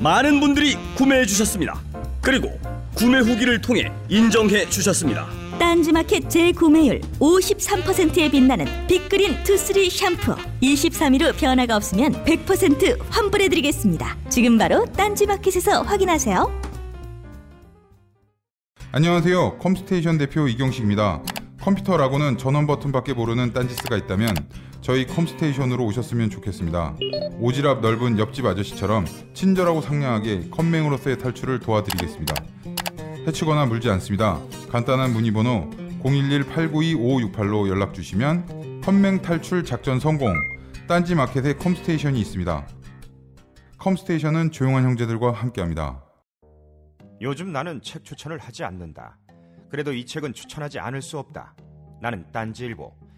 많은 분들이 구매해 주셨습니다. 그리고 구매 후기를 통해 인정해 주셨습니다. 딴지마켓 재구매율 53%에 빛나는 빅그린 투쓰리 샴푸 23일 후 변화가 없으면 100% 환불해드리겠습니다 지금 바로 딴지마켓에서 확인하세요 안녕하세요. 컴스테이션 대표 이경식입니다. 컴퓨터라고는 전원 버튼밖에 모르는 딴지스가 있다면 저희 컴스테이션으로 오셨으면 좋겠습니다. 오지랖 넓은 옆집 아저씨처럼 친절하고 상냥하게 컴맹으로서의 탈출을 도와드리겠습니다. 해치거나 물지 않습니다. 간단한 문의번호 011-892-5568로 연락 주시면 컴맹 탈출 작전 성공 딴지 마켓에 컴스테이션이 있습니다. 컴스테이션은 조용한 형제들과 함께합니다. 요즘 나는 책 추천을 하지 않는다. 그래도 이 책은 추천하지 않을 수 없다. 나는 딴지일보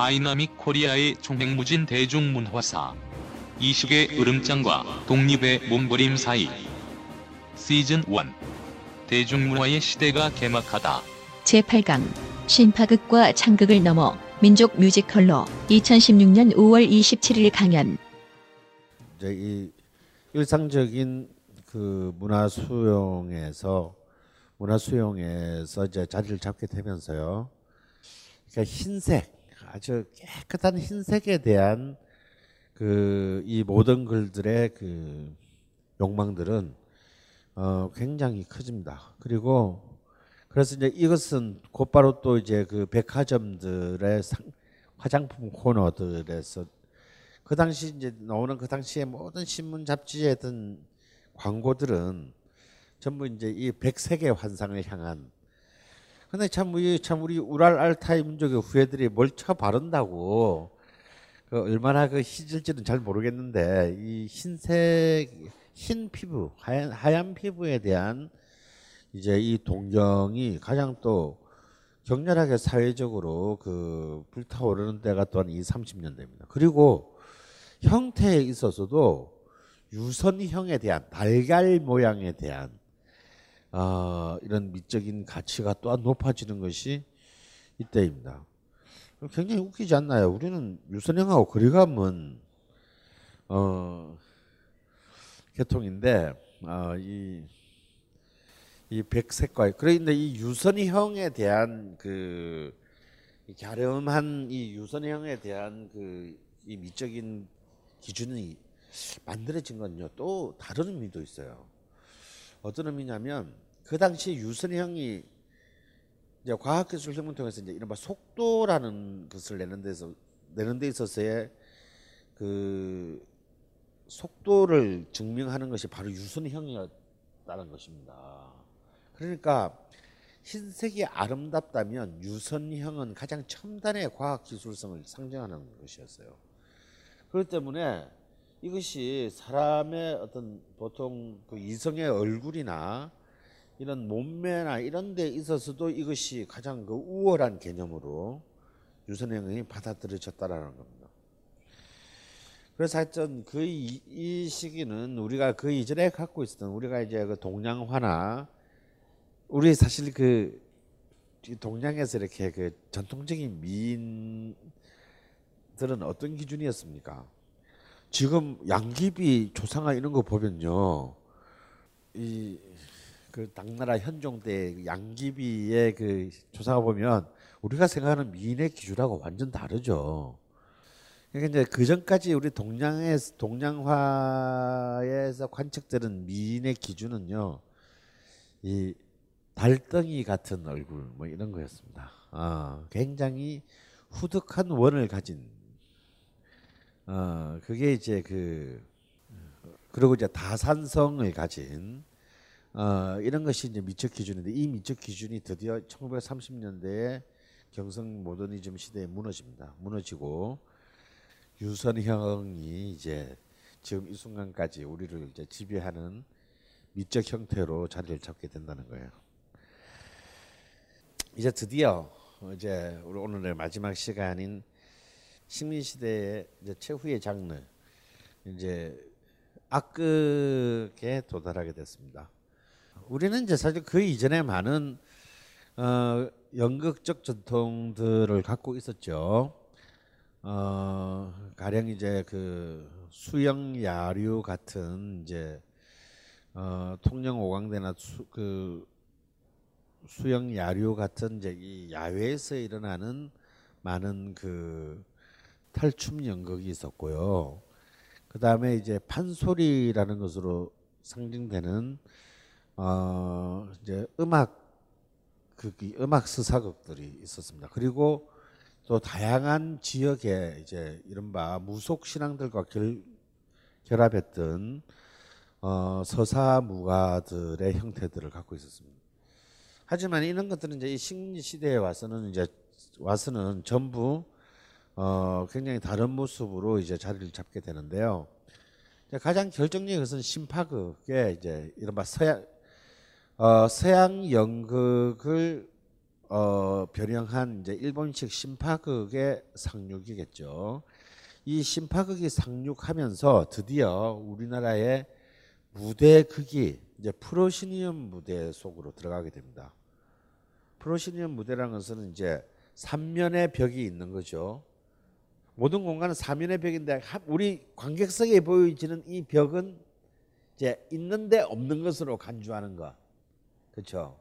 다이나믹 코리아의 총행무진 대중문화사 이식의 으름장과 독립의 몸부림 사이. 시즌 1 대중문화의 시대가 개막하다. 제8강. 신파극과 창극을 넘어 민족 뮤지컬로 2016년 5월 27일 강연. 이제 이 일상적인 그 문화 수용에서 문화 수용에서 이제 자리를 잡게 되면서요. 그러니까 흰색 아주 깨끗한 흰색에 대한 그 이 모든 글들의 그 욕망들은 어 굉장히 커집니다. 그리고 그래서 이제 이것은 곧바로 또 이제 그 백화점들의 상, 화장품 코너들에서 그 당시 이제 나오는 그 당시에 모든 신문 잡지에 든 광고들은 전부 이제 이 백색의 환상을 향한 근데 참 우리 참 우리 우랄 알타이 민족의 후예들이 뭘쳐 바른다고 그 얼마나 그 희질지는 잘 모르겠는데 이 흰색 흰 피부 하얀 하얀 피부에 대한 이제 이 동경이 가장 또 격렬하게 사회적으로 그 불타오르는 때가 또한 이 30년대입니다. 그리고 형태에 있어서도 유선형에 대한 달걀 모양에 대한 어, 이런 미적인 가치가 또한 높아지는 것이 이때입니다. 굉장히 웃기지 않나요? 우리는 유선형하고 거리감은 어, 계통인데 어, 이, 이 백색과 그런데 이 유선형에 대한 그 갸름한 이 유선형에 대한 그 이 미적인 기준이 만들어진 건요 또 다른 의미도 있어요. 어떤 의미냐면 그 당시 유선 형이 이제 과학기술 혁명 통해서 이제 이른바 속도라는 것을 내는 데서 내는 데 있어서의 그 속도를 증명하는 것이 바로 유선형이었다는 것입니다. 그러니까 흰색이 아름답다면 유선형은 가장 첨단의 과학 기술성을 상징하는 것이었어요. 그렇기 때문에 이것이 사람의 어떤 보통 그 이성의 얼굴이나 이런 몸매나 이런 데 있어서도 이것이 가장 그 우월한 개념으로 유선형이 받아들여졌다라는 겁니다. 그래서 하여튼 그 이 시기는 우리가 그 이전에 갖고 있었던 우리가 이제 그 동양화나 우리 사실 그 동양에서 이렇게 그 전통적인 미인들은 어떤 기준이었습니까? 지금 양귀비 조상아 이런 거 보면요, 이 그 당나라 현종 때 양귀비의 그 조상아 보면 우리가 생각하는 미인의 기준하고 완전 다르죠. 그러니까 이제 그 전까지 우리 동양의 동양화에서 관측되는 미인의 기준은요, 이 달덩이 같은 얼굴 뭐 이런 거였습니다. 어, 굉장히 후득한 원을 가진 어, 그게 이제 그 그리고 이제 다산성을 가진 어, 이런 것이 이제 미적 기준인데 이 미적 기준이 드디어 1930년대에 경성 모더니즘 시대에 무너집니다. 무너지고 유선형이 이제 지금 이 순간까지 우리를 이제 지배하는 미적 형태로 자리를 잡게 된다는 거예요. 이제 드디어 이제 오늘의 마지막 시간인 식민 시대의 이제 최후의 장르 이제 악극에 도달하게 됐습니다. 우리는 이제 사실 그 이전에 많은 어, 연극적 전통들을 갖고 있었죠. 어, 가령 이제 그 수영 야류 같은 이제 어, 통영 오광대나 수, 그 수영 야류 같은 이제 이 야외에서 일어나는 많은 그 탈춤 연극이 있었고요. 그 다음에 이제 판소리라는 것으로 상징되는 어 이제 음악 그 음악 스사극들이 있었습니다. 그리고 또 다양한 지역의 이제 이른바 무속 신앙들과 결, 결합했던 어, 서사 무가들의 형태들을 갖고 있었습니다. 하지만 이런 것들은 이제 이 식민 시대에 와서는 이제 와서는 전부 어, 굉장히 다른 모습으로 이제 자리를 잡게 되는데요. 가장 결정적인 것은 심파극의 이제 이른바 서양 어, 서양 연극을 어, 변형한 이제 일본식 심파극의 상륙이겠죠. 이 심파극이 상륙하면서 드디어 우리나라의 무대 극이 이제 프로시니엄 무대 속으로 들어가게 됩니다. 프로시니엄 무대라는 것은 이제 삼면의 벽이 있는 거죠. 모든 공간은 사면의 벽인데 우리 관객석에 보여지는 이 벽은 이제 있는데 없는 것으로 간주하는 것. 그렇죠?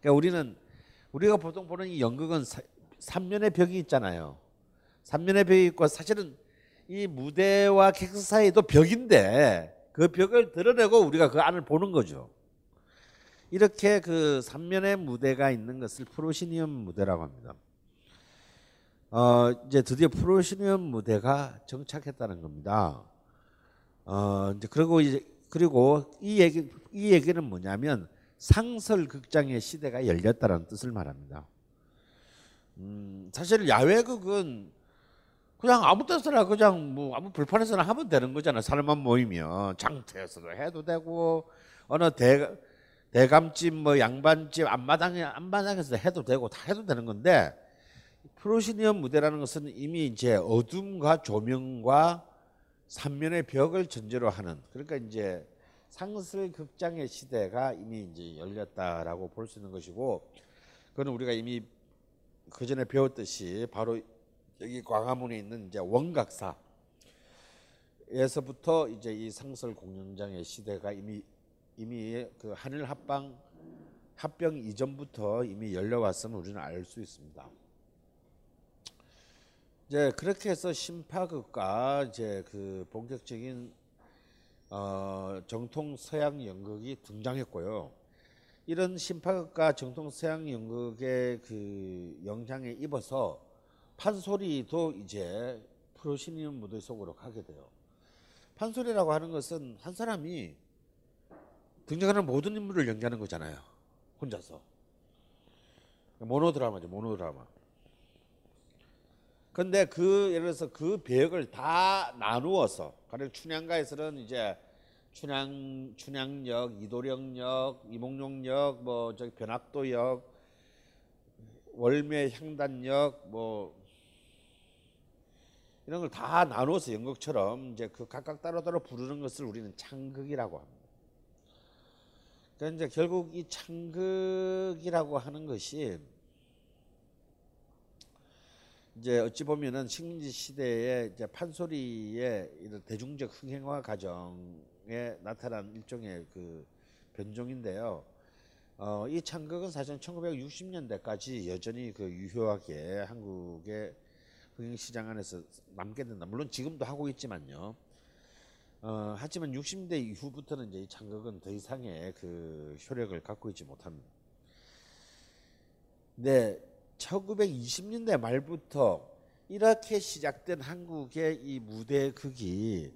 그러니까 우리는 우리가 보통 보는 이 연극은 사, 삼면의 벽이 있잖아요. 삼면의 벽이 있고 사실은 이 무대와 객석 사이도 벽인데 그 벽을 드러내고 우리가 그 안을 보는 거죠. 이렇게 그 삼면의 무대가 있는 것을 프로시니엄 무대라고 합니다. 어, 이제 드디어 프로시니엄 무대가 정착했다는 겁니다. 어, 이제 그리고 이제 그리고 이 얘기 이 얘기는 뭐냐면 상설 극장의 시대가 열렸다는 뜻을 말합니다. 음, 사실 야외극은 그냥 아무 때서나 그냥 뭐 아무 불판에서나 하면 되는 거잖아. 사람만 모이면 장터에서도 해도 되고 어느 대 대감집 뭐 양반집 앞마당에 앞마당에서 해도 되고 다 해도 되는 건데 프로시니엄 무대라는 것은 이미 이제 어둠과 조명과 삼면의 벽을 전제로 하는 그러니까 이제 상설 극장의 시대가 이미 이제 열렸다라고 볼 수 있는 것이고 그거는 우리가 이미 그 전에 배웠듯이 바로 여기 광화문에 있는 이제 원각사 에서부터 이제 이 상설 공연장의 시대가 이미 이미 그 하늘 합방 합병 이전부터 이미 열려왔음을 우리는 알 수 있습니다. 이제 그렇게 해서 심파극과 이제 그 본격적인 어, 정통 서양 연극이 등장했고요. 이런 심파극과 정통 서양 연극의 그 영향에 입어서 판소리도 이제 프로시니엄 무대 속으로 가게 돼요. 판소리라고 하는 것은 한 사람이 등장하는 모든 인물을 연기하는 거잖아요. 혼자서. 모노드라마죠, 모노드라마. 근데 그 예를 들어서 그 배역을 다 나누어서 가령 춘향가에서는 이제 춘향 춘향역, 이도령역, 이몽룡역, 뭐 저기 변학도역, 월매 향단역, 뭐 이런 걸 다 나누어서 연극처럼 이제 그 각각 따로따로 부르는 것을 우리는 창극이라고 합니다. 그러니까 이제 결국 이 창극이라고 하는 것이 이제 어찌 보면은 식민지 시대의 이제 판소리의 이런 대중적 흥행화 과정에 나타난 일종의 그 변종인데요. 어, 이 창극은 사실 1960년대까지 여전히 그 유효하게 한국의 흥행 시장 안에서 남게 된다. 물론 지금도 하고 있지만요. 어, 하지만 60대 이후부터는 이제 이 창극은 더 이상의 그 효력을 갖고 있지 못합니다. 네, 1920년대 말부터 이렇게 시작된 한국의 이 무대 극이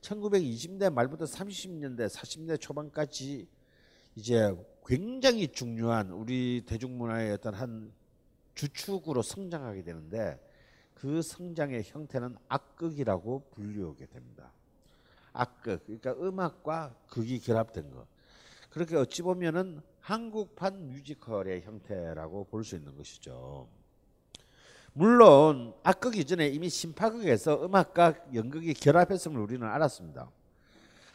1920년대 말부터 30년대, 40년대 초반까지 이제 굉장히 중요한 우리 대중문화의 어떤 한 주축으로 성장하게 되는데 그 성장의 형태는 악극이라고 불리우게 됩니다. 악극, 그러니까 음악과 극이 결합된 것. 그렇게 어찌 보면은 한국판 뮤지컬의 형태라고 볼 수 있는 것이죠. 물론 악극 이전에 이미 심파극에서 음악과 연극이 결합했음을 우리는 알았습니다.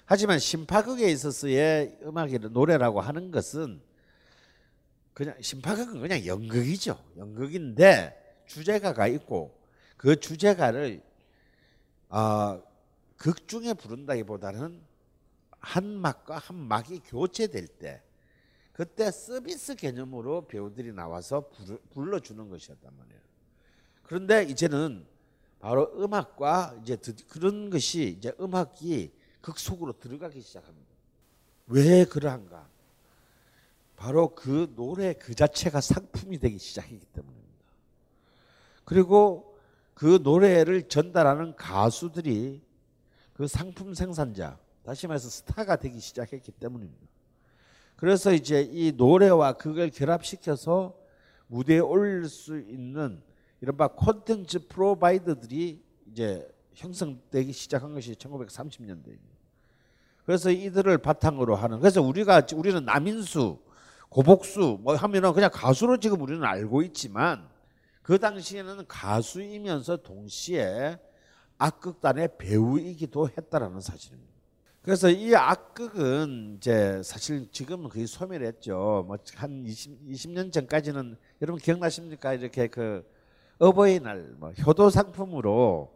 하지만 심파극에 있어서의 음악이 노래라고 하는 것은 그냥 심파극은 그냥 연극이죠. 연극인데 주제가가 있고 그 주제가를 어, 극 중에 부른다기보다는 한 막과 한 막이 교체될 때 그때 서비스 개념으로 배우들이 나와서 부르, 불러 주는 것이었단 말이에요. 그런데 이제는 바로 음악과 이제 그런 것이 이제 음악이 극 속으로 들어가기 시작합니다. 왜 그러한가? 바로 그 노래 그 자체가 상품이 되기 시작했기 때문입니다. 그리고 그 노래를 전달하는 가수들이 그 상품 생산자, 다시 말해서 스타가 되기 시작했기 때문입니다. 그래서 이제 이 노래와 그걸 결합시켜서 무대에 올릴 수 있는 이른바 콘텐츠 프로바이더들이 이제 형성되기 시작한 것이 1930년대입니다. 그래서 이들을 바탕으로 하는 그래서 우리가 우리는 남인수, 고복수 뭐 하면은 그냥 가수로 지금 우리는 알고 있지만 그 당시에는 가수이면서 동시에 악극단의 배우이기도 했다라는 사실입니다. 그래서 이 악극은 이제 사실 지금은 거의 소멸했죠. 뭐 한 20, 20년 전까지는 여러분 기억나십니까? 이렇게 그 어버이날 뭐 효도 상품으로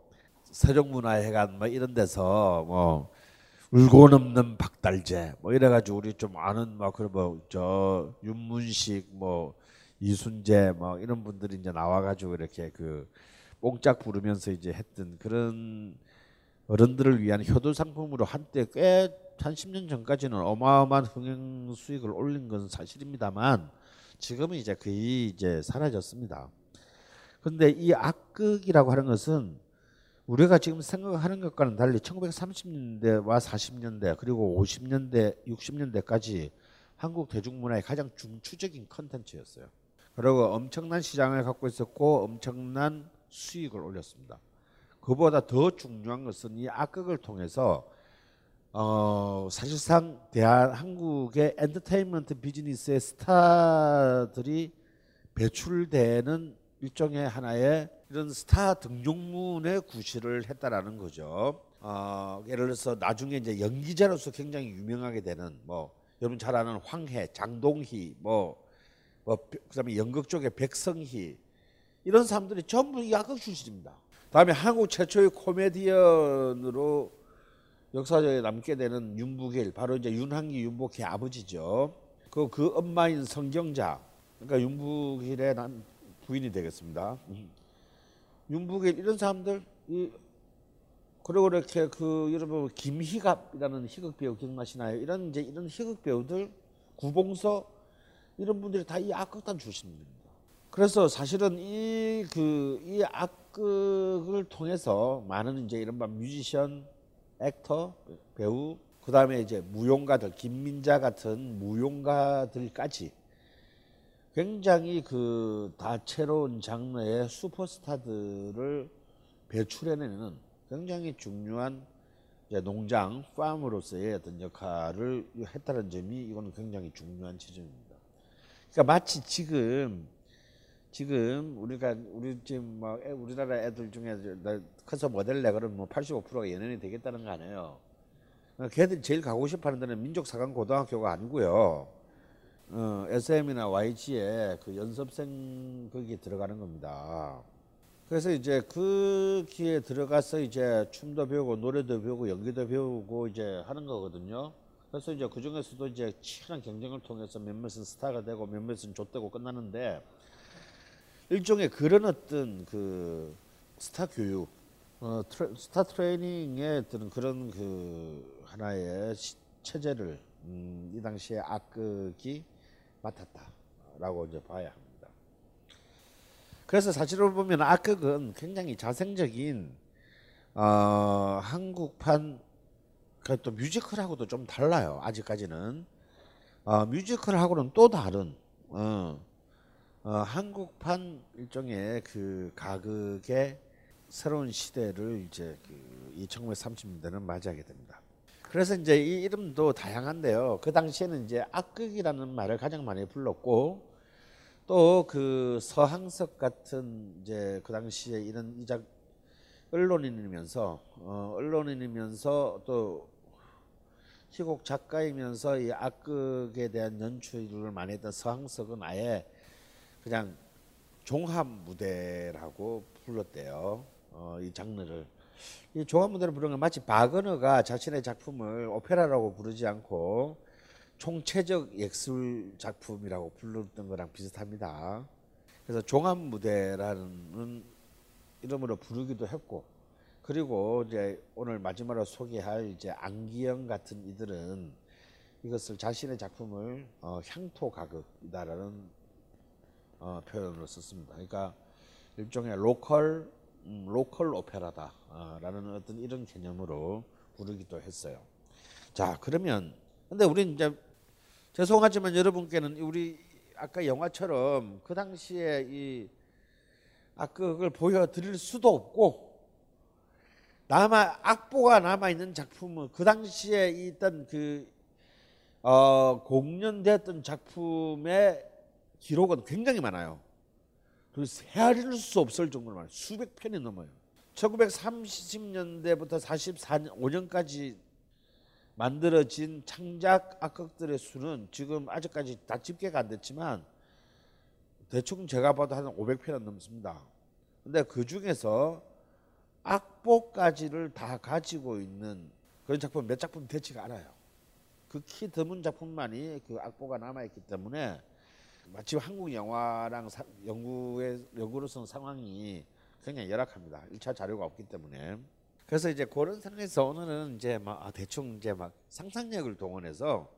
세종문화회관 뭐 이런 데서 뭐 울고 넘는 박달재 뭐 이래가지고 우리 좀 아는 막 그런 뭐저 윤문식 뭐 이순재 뭐 이런 분들이 이제 나와가지고 이렇게 그 뽕짝 부르면서 이제 했던 그런 어른들을 위한 효도 상품으로 한때 꽤 한 10년 전까지는 어마어마한 흥행 수익을 올린 것은 사실입니다만 지금은 이제 거의 이제 사라졌습니다. 그런데 이 악극이라고 하는 것은 우리가 지금 생각하는 것과는 달리 1930년대와 40년대 그리고 50년대, 60년대까지 한국 대중문화의 가장 중추적인 컨텐츠였어요. 그리고 엄청난 시장을 갖고 있었고 엄청난 수익을 올렸습니다. 그보다 더 중요한 것은 이 악극을 통해서 어, 사실상 대한 한국의 엔터테인먼트 비즈니스의 스타들이 배출되는 일종의 하나의 이런 스타 등용문의 구실을 했다라는 거죠. 어, 예를 들어서 나중에 이제 연기자로서 굉장히 유명하게 되는 뭐 여러분 잘 아는 황해, 장동희, 뭐, 뭐 그다음에 연극 쪽에 백성희 이런 사람들이 전부 야극 출신입니다. 다음에 한국 최초의 코미디언으로 역사적에 남게 되는 윤부길 바로 이제 윤한기 윤복희 아버지죠. 그, 그 엄마인 성경자 그러니까 윤부길의 난 부인이 되겠습니다. 윤부길 이런 사람들 이 그리고 이렇게 그 여러분 김희갑이라는 희극 배우 기억나시나요? 이런 이제 이런 희극 배우들 구봉서 이런 분들이 다 이 악극단 출신입니다. 그래서 사실은 이 그이 악극 을 통해서 많은 이제 이른바 뮤지션, 액터, 배우, 그 다음에 이제 무용가들, 김민자 같은 무용가들까지 굉장히 그 다채로운 장르의 슈퍼스타들을 배출해내는 굉장히 중요한 농장, 팜으로서의 어떤 역할을 했다는 점이 이거는 굉장히 중요한 지점입니다. 그러니까 마치 지금 지금 우리가 우리 지금 뭐 애- 우리나라 애들 중에 커서 모델 내 그러면 뭐 85%가 연예인이 되겠다는 거 아니에요. 어, 걔들이 제일 가고 싶어하는 데는 민족 사관 고등학교가 아니고요. 어, SM이나 YG에 그 연습생 거기에 들어가는 겁니다. 그래서 이제 그 기에 들어가서 이제 춤도 배우고 노래도 배우고 연기도 배우고 이제 하는 거거든요. 그래서 이제 그 중에서도 이제 치열한 경쟁을 통해서 몇몇은 스타가 되고 몇몇은 좆되고 끝나는데 일종의 그런 어떤 그 스타 교육, 어, 트레, 스타 트레이닝의 어떤 그런 그 하나의 시- 체제를 음, 이 당시에 악극이 맡았다라고 이제 봐야 합니다. 그래서 사실로 보면 악극은 굉장히 자생적인 어, 한국판 그 또 뮤지컬하고도 좀 달라요. 아직까지는 어, 뮤지컬하고는 또 다른 어, 어, 한국판 일종의 그 가극의 새로운 시대를 이제 그 1930년대는 맞이하게 됩니다. 그래서 이제 이 이름도 다양한데요. 그 당시에는 이제 악극이라는 말을 가장 많이 불렀고 또 그 서항석 같은 이제 그 당시에 이런 이작 언론인이면서 어, 언론인이면서 또 희곡 작가이면서 이 악극에 대한 연출을 많이 했던 서항석은 아예 그냥 종합 무대라고 불렀대요. 어, 이 장르를. 이 종합 무대를 부르는 건 마치 바그너가 자신의 작품을 오페라라고 부르지 않고 총체적 예술 작품이라고 불렀던 거랑 비슷합니다. 그래서 종합 무대라는 이름으로 부르기도 했고 그리고 이제 오늘 마지막으로 소개할 이제 안기영 같은 이들은 이것을 자신의 작품을 어, 향토 가극이다라는 어, 표현으로 썼습니다. 그러니까 일종의 로컬 음, 로컬 오페라다라는 어떤 이런 개념으로 부르기도 했어요. 자 그러면 근데 우리 이제 죄송하지만 여러분께는 우리 아까 영화처럼 그 당시에 이 악극을 보여드릴 수도 없고 남아 악보가 남아 있는 작품은 그 당시에 있던 그 어, 공연됐던 작품의 기록은 굉장히 많아요. 그리고 헤아릴 수 없을 정도로 많아요. 수백 편이 넘어요. 1930년대부터 44년 5년까지 만들어진 창작 악극들의 수는 지금 아직까지 다 집계가 안 됐지만 대충 제가 봐도 한 500편은 넘습니다. 근데 그 중에서 악보까지를 다 가지고 있는 그런 작품 몇 작품 되지가 않아요. 극히 드문 작품만이 그 악보가 남아 있기 때문에 마치 한국 영화랑 사, 연구의 연구로서는 상황이 굉장히 열악합니다. 1차 자료가 없기 때문에. 그래서 이제 그런 상황에서 오늘은 이제 막 아, 대충 이제 막 상상력을 동원해서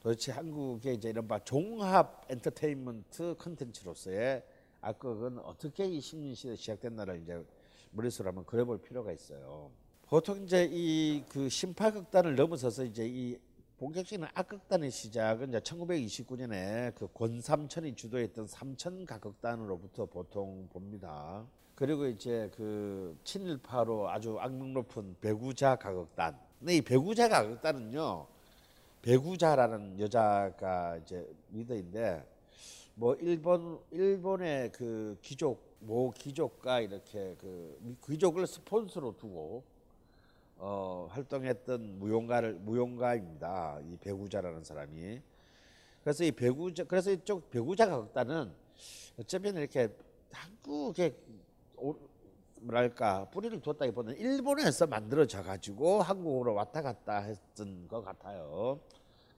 도대체 한국의 이제 이런 바 종합 엔터테인먼트 컨텐츠로서의 악극은 어떻게 이 식민 시대 시작됐나를 이제 머릿속으로 한번 그려볼 필요가 있어요. 보통 이제 이 그 심파극단을 넘어서서 이제 이 본격적인 악극단의 시작은 이제 1929년에 그 권삼천이 주도했던 삼천 가극단으로부터 보통 봅니다. 그리고 이제 그 친일파로 아주 악명 높은 배구자 가극단. 근데 이 배구자 가극단은요. 배구자라는 여자가 이제 리더인데 뭐 일본 일본의 그 귀족 모 귀족과 이렇게 그 귀족을 스폰서로 두고 어, 활동했던 무용가를 무용가입니다. 이 배구자라는 사람이. 그래서 이 배구자 그래서 이쪽 배구자 가극단은 어쩌면 이렇게 한국의 오- 뭐랄까 뿌리를 뒀다기보다는 일본에서 만들어져 가지고 한국으로 왔다 갔다 했던 것 같아요.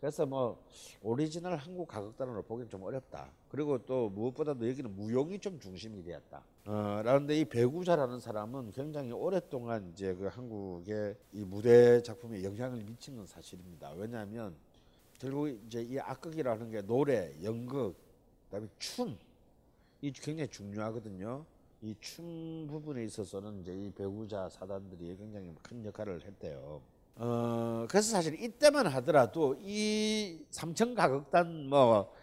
그래서 뭐 오리지널 한국 가극단으로 보기는 좀 어렵다. 그리고 또 무엇보다도 여기는 무용이 좀 중심이 되었다. 어, 라는데 이 배구자라는 사람은 굉장히 오랫동안 이제 그 한국의 이 무대 작품에 영향을 미친 건 사실입니다. 왜냐하면 결국 이제 이 악극이라는 게 노래, 연극, 그다음에 춤, 이 굉장히 중요하거든요. 이 춤 부분에 있어서는 이제 이 배구자 사단들이 굉장히 큰 역할을 했대요. 어, 그래서 사실 이때만 하더라도 이 삼천 가극단 뭐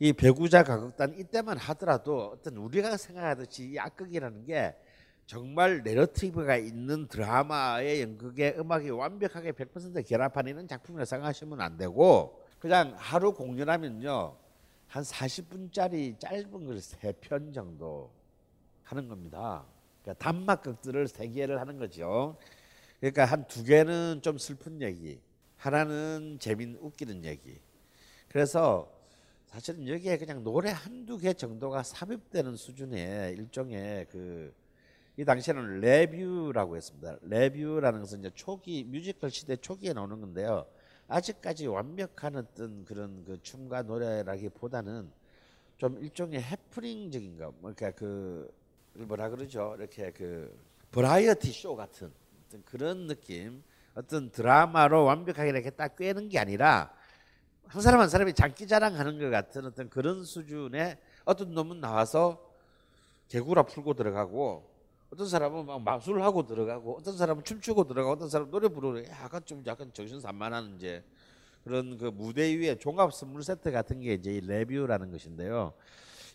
이 배구자 가극단 이때만 하더라도 어떤 우리가 생각하듯이 이 악극이라는 게 정말 내러티브가 있는 드라마의 연극의 음악이 완벽하게 100% 결합하는 작품이라 생각하시면 안 되고 그냥 하루 공연하면요 한 40분짜리 짧은 걸 세 편 정도 하는 겁니다. 그러니까 단막극들을 세 개를 하는 거죠. 그러니까 한 두 개는 좀 슬픈 얘기, 하나는 재밌 웃기는 얘기. 그래서 사실은 여기에 그냥 노래 한두 개 정도가 삽입되는 수준의 일종의 그 이 당시에는 레뷰라고 했습니다. 레뷰라는 것은 이제 초기 뮤지컬 시대 초기에 나오는 건데요. 아직까지 완벽한 어떤 그런 그 춤과 노래라기보다는 좀 일종의 해프닝적인 거, 뭐 그러니까 그 뭐라 그러죠? 이렇게 그 버라이어티 쇼 같은 어떤 그런 느낌, 어떤 드라마로 완벽하게 이렇게 딱 꿰는 게 아니라 한 사람 한 사람이 장기 자랑하는 것 같은 어떤 그런 수준의 어떤 놈은 나와서 개구라 풀고 들어가고 어떤 사람은 막 마술을 하고 들어가고 어떤 사람은 춤추고 들어가고 어떤 사람은 노래 부르고 약간 좀 약간 정신 산만한 이제 그런 그 무대 위에 종합 선물 세트 같은 게 이제 이 레뷰라는 것인데요.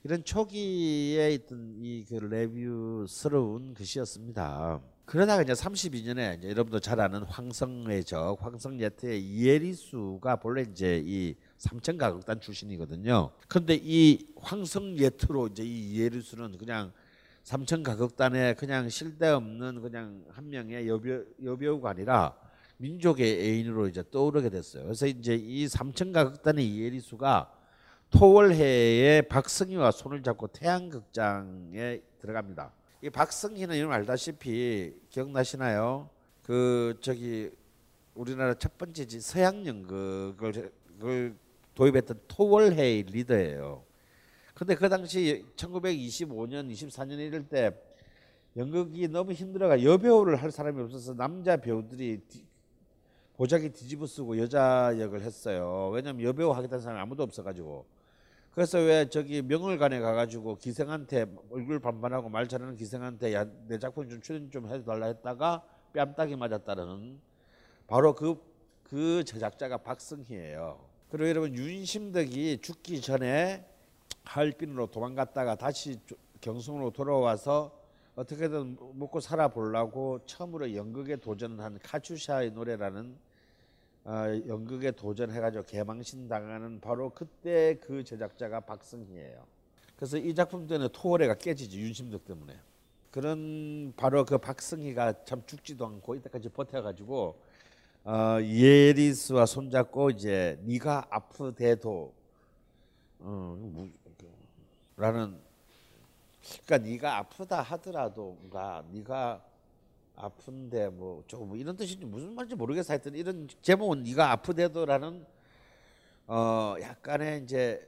이런 초기에 있던 이 그 레뷰스러운 것이었습니다. 그러다가 이제 32년에 이제 여러분도 잘 아는 황성의 적 황성예트의 이예리수가 본래 이제 이 삼천 가극단 출신이거든요. 그런데 이 황성 예트로 이제 이 이예리수는 그냥 삼천 가극단에 그냥 실대 없는 그냥 한 명의 여배, 여배우가 아니라 민족의 애인으로 이제 떠오르게 됐어요. 그래서 이제 이 삼천 가극단의 이예리수가 토월해에 박승희와 손을 잡고 태양극장에 들어갑니다. 이 박승희는 여러분 알다시피 기억나시나요? 그 저기 우리나라 첫 번째 서양 연극을 도입했던 토월해의 리더예요. 근데 그 당시 1925년, 24년 이럴 때 연극이 너무 힘들어가 여배우를 할 사람이 없어서 남자 배우들이 디, 보자기 뒤집어 쓰고 여자 역을 했어요. 왜냐면 여배우 하겠다는 사람이 아무도 없어가지고. 그래서 왜 저기 명월관에 가가지고 기생한테 얼굴 반반하고 말 잘하는 기생한테 야, 내 작품 좀 출연 좀 해달라 했다가 뺨따기 맞았다는 바로 그, 그 제작자가 박승희예요. 그리고 여러분 윤심덕이 죽기 전에 하얼빈으로 도망갔다가 다시 경성으로 돌아와서 어떻게든 먹고 살아보려고 처음으로 연극에 도전한 카츄샤의 노래라는 어, 연극에 도전해가지고 개망신 당하는 바로 그때 그 제작자가 박승희예요. 그래서 이 작품 때문에 토월회가 깨지지 윤심덕 때문에. 그런 바로 그 박승희가 참 죽지도 않고 이때까지 버텨가지고 어, 예리스와 손잡고 이제 네가 아프대도 어, 라는 그러니까 네가 아프다 하더라도 뭔가 네가 아픈데 뭐 조금 뭐 이런 뜻인지 무슨 말인지 모르겠어 하여튼 이런 제목은 네가 아프대도라는 어 약간의 이제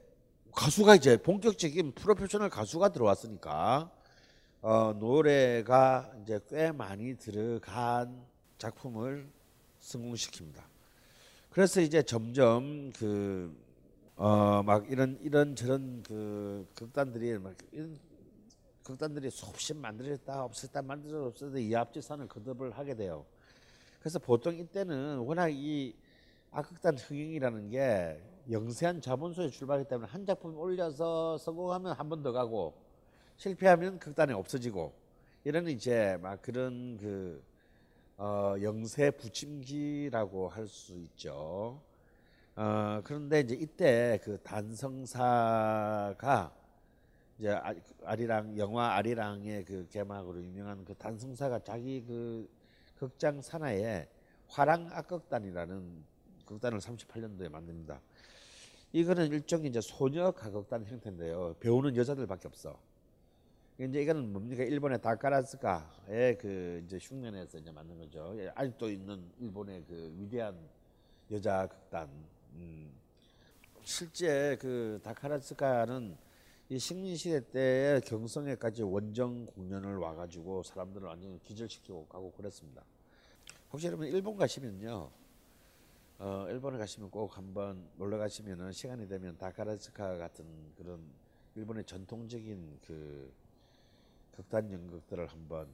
가수가 이제 본격적인 프로페셔널 가수가 들어왔으니까 어 노래가 이제 꽤 많이 들어간 작품을 성공시킵니다. 그래서 이제 점점 그 어 막 이런 이런 저런 그 극단들이 막 이런 극단들이 수없이 만들어졌다 없었다 만들어졌다 없었다 이 앞지산을 거듭을 하게 돼요. 그래서 보통 이때는 워낙 이 악극단 흥행이라는 게 영세한 자본소에 출발하기 때문에 한 작품 올려서 성공하면 한 번 더 가고 실패하면 극단이 없어지고 이런 이제 막 그런 그 어, 영세 부침기라고 할 수 있죠. 어, 그런데 이제 이때 그 단성사가 이제 아, 아리랑 영화 아리랑의 그 개막으로 유명한 그 단성사가 자기 그 극장 산하에 화랑 악극단이라는 극단을 38년도에 만듭니다. 이거는 일종의 이제 소녀 가극단 형태인데요. 배우는 여자들밖에 없어. 이제 이거는 뭡니까? 일본의 다카라스카의 그 이제 흉내내서 이제 만든 거죠. 예, 아직도 있는 일본의 그 위대한 여자 극단. 음. 실제 그 다카라스카는 이 식민시대 때 경성에까지 원정 공연을 와가지고 사람들을 완전히 기절시키고 가고 그랬습니다. 혹시 여러분 일본 가시면요, 어, 일본에 가시면 꼭 한번 놀러 가시면은 시간이 되면 다카라스카 같은 그런 일본의 전통적인 그 극단 연극들을 한번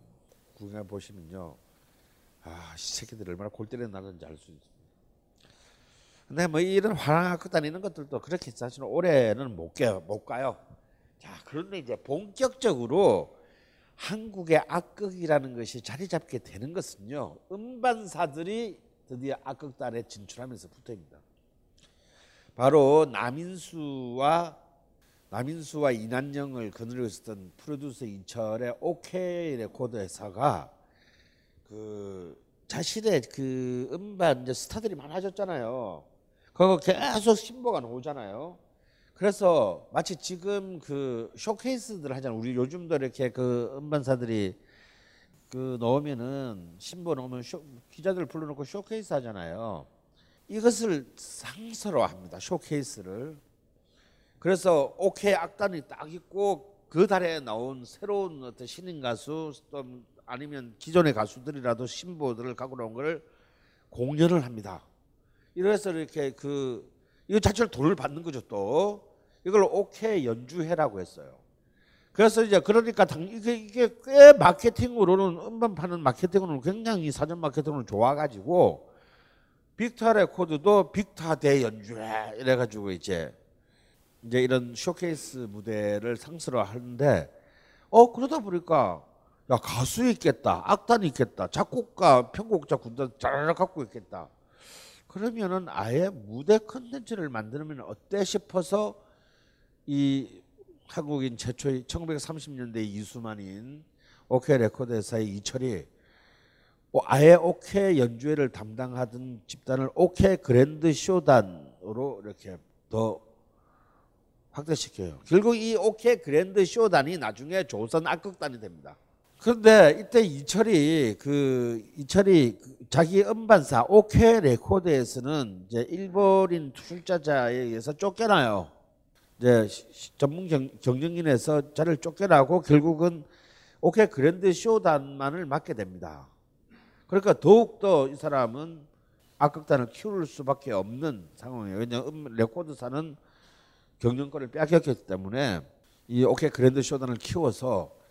구경해 보시면요, 아, 이 새끼들 얼마나 골 때려 나는지 알 수 있습니다. 근데 뭐 이런 화랑악 극단 이런 것들도 그렇게 사실은 올해는 못 가요. 못 가요. 자, 그런데 이제 본격적으로 한국의 악극이라는 것이 자리 잡게 되는 것은요. 음반사들이 드디어 악극단에 진출하면서 붙어입니다. 바로 남인수와 남인수와 이난영을 거느리고 있었던 프로듀서 이철의 OK 레코드 회사가 그 자신의 그 음반 이제 스타들이 많아졌잖아요. 그거 계속 신보가 나오잖아요. 그래서 마치 지금 그 쇼케이스들 하잖아요. 우리 요즘도 이렇게 그 음반사들이 그 넣으면은 신보 넣으면 쇼, 기자들 불러놓고 쇼케이스 하잖아요. 이것을 상서로합니다. 쇼케이스를. 그래서 오케이 악단이 딱 있고 그 달에 나온 새로운 어떤 신인 가수 또 아니면 기존의 가수들이라도 신보들을 갖고 나온 걸 공연을 합니다. 이래서 이렇게 그 이거 자체로 돈을 받는 거죠 또 이걸 오케이 연주회라고 했어요. 그래서 이제 그러니까 당 이게 이게 꽤 마케팅으로는 음반 파는 마케팅으로는 굉장히 사전 마케팅으로 좋아가지고 빅타 레코드도 빅타 대 연주회 이래가지고 이제 이제 이런 쇼케이스 무대를 상시로 하는데 어 그러다 보니까 야 가수 있겠다 악단 있겠다 작곡가 편곡자 군단 잘 갖고 있겠다 그러면은 아예 무대 컨텐츠를 만들면 어때 싶어서 이 한국인 최초의 1930년대 이수만인 오케이 레코드 회사의 이철이 어, 아예 오케이 연주회를 담당하던 집단을 오케이 그랜드 쇼단으로 이렇게 더 확대시켜요. 결국 이 오케이 그랜드 쇼단이 나중에 조선 악극단이 됩니다. 그런데 이때 이철이 그 이철이 자기 음반사 오케이 레코드에서는 이제 일본인 투자자에 의해서 쫓겨나요. 이제 전문 경, 경영인에서 자를 쫓겨나고 결국은 오케이 그랜드 쇼단만을 맡게 됩니다. 그러니까 더욱 더 이 사람은 악극단을 키울 수밖에 없는 상황이에요. 왜냐하면 음, 레코드사는 경영권을 빼앗겼기 때문에 이 오케이 그랜드 쇼단을 키워서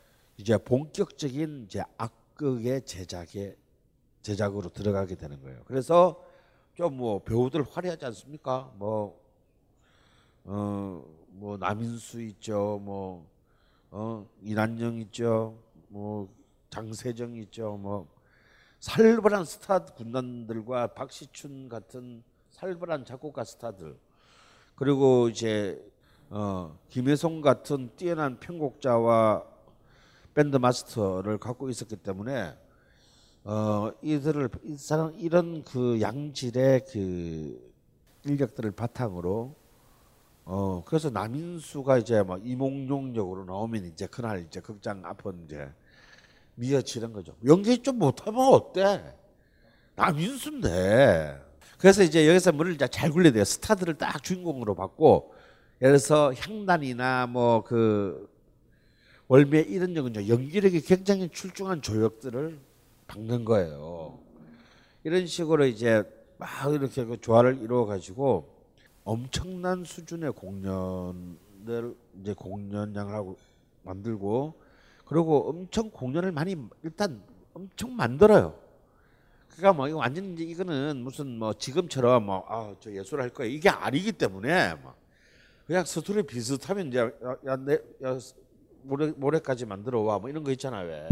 이제 본격적인 이제 악극의 제작에 제작으로 들어가게 되는 거예요. 그래서 좀 뭐 배우들 화려하지 않습니까? 뭐 어, 뭐 남인수 있죠. 뭐 어, 이난영 있죠. 뭐 장세정 있죠. 뭐 살벌한 스타 군단들과 박시춘 같은 살벌한 작곡가 스타들 그리고 이제 어, 김혜송 같은 뛰어난 편곡자와 밴드 마스터를 갖고 있었기 때문에 어, 이들을 이 사람 이런 그 양질의 그 인력들을 바탕으로 어 그래서 남인수가 이제 막 이몽룡 역으로 나오면 이제 그날 이제 극장 앞은 이제 미어치는 거죠. 연기 좀 못하면 어때? 남인수인데. 그래서 이제 여기서 물을 이제 잘 굴려야 돼요. 스타들을 딱 주인공으로 받고 예를 들어서 향단이나 뭐 그 월매 이런 적은 연기력이 굉장히 출중한 조역들을 박는 거예요. 이런 식으로 이제 막 이렇게 그 조화를 이루어 가지고 엄청난 수준의 공연들 이제 공연장을 하고 만들고 그리고 엄청 공연을 많이 일단 엄청 만들어요. 그러니까 뭐 이거 완전 이제 이거는 무슨 뭐 지금처럼 뭐아저 예술 할 거야 이게 아니기 때문에 뭐 그냥 스토리 비슷하면 이제 야내 야, 모레 모레까지 만들어 와 뭐 이런 거 있잖아 왜.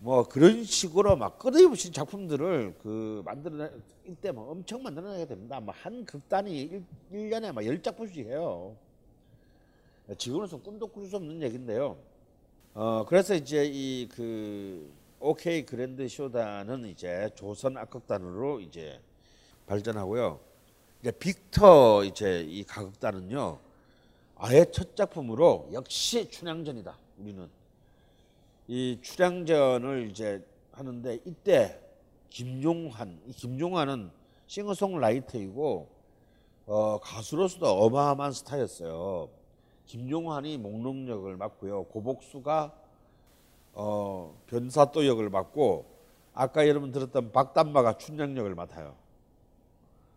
뭐 그런 식으로 막 끊임없이 작품들을 그 만들어낼 때뭐 엄청 만들어내게 됩니다. 뭐한 극단이 1, 년에막 10작품씩 해요. 지금으로서 꿈도 꿀 수 없는 얘기인데요. 어 그래서 이제 이그 오케이 그랜드 쇼단은 이제 조선 악극단으로 이제 발전하고요. 이제 빅터 이제 이 가극단은요. 아예 첫 작품으로 역시 춘향전이다. 우리는 이 출양전을 이제 하는데 이때 김종환, 이 김종환은 싱어송라이터이고 어, 가수로서도 어마어마한 스타였어요. 김종환이 목록 역을 맡고요. 고복수가 어, 변사또 역을 맡고 아까 여러분 들었던 박담마가 춘향 역을 맡아요.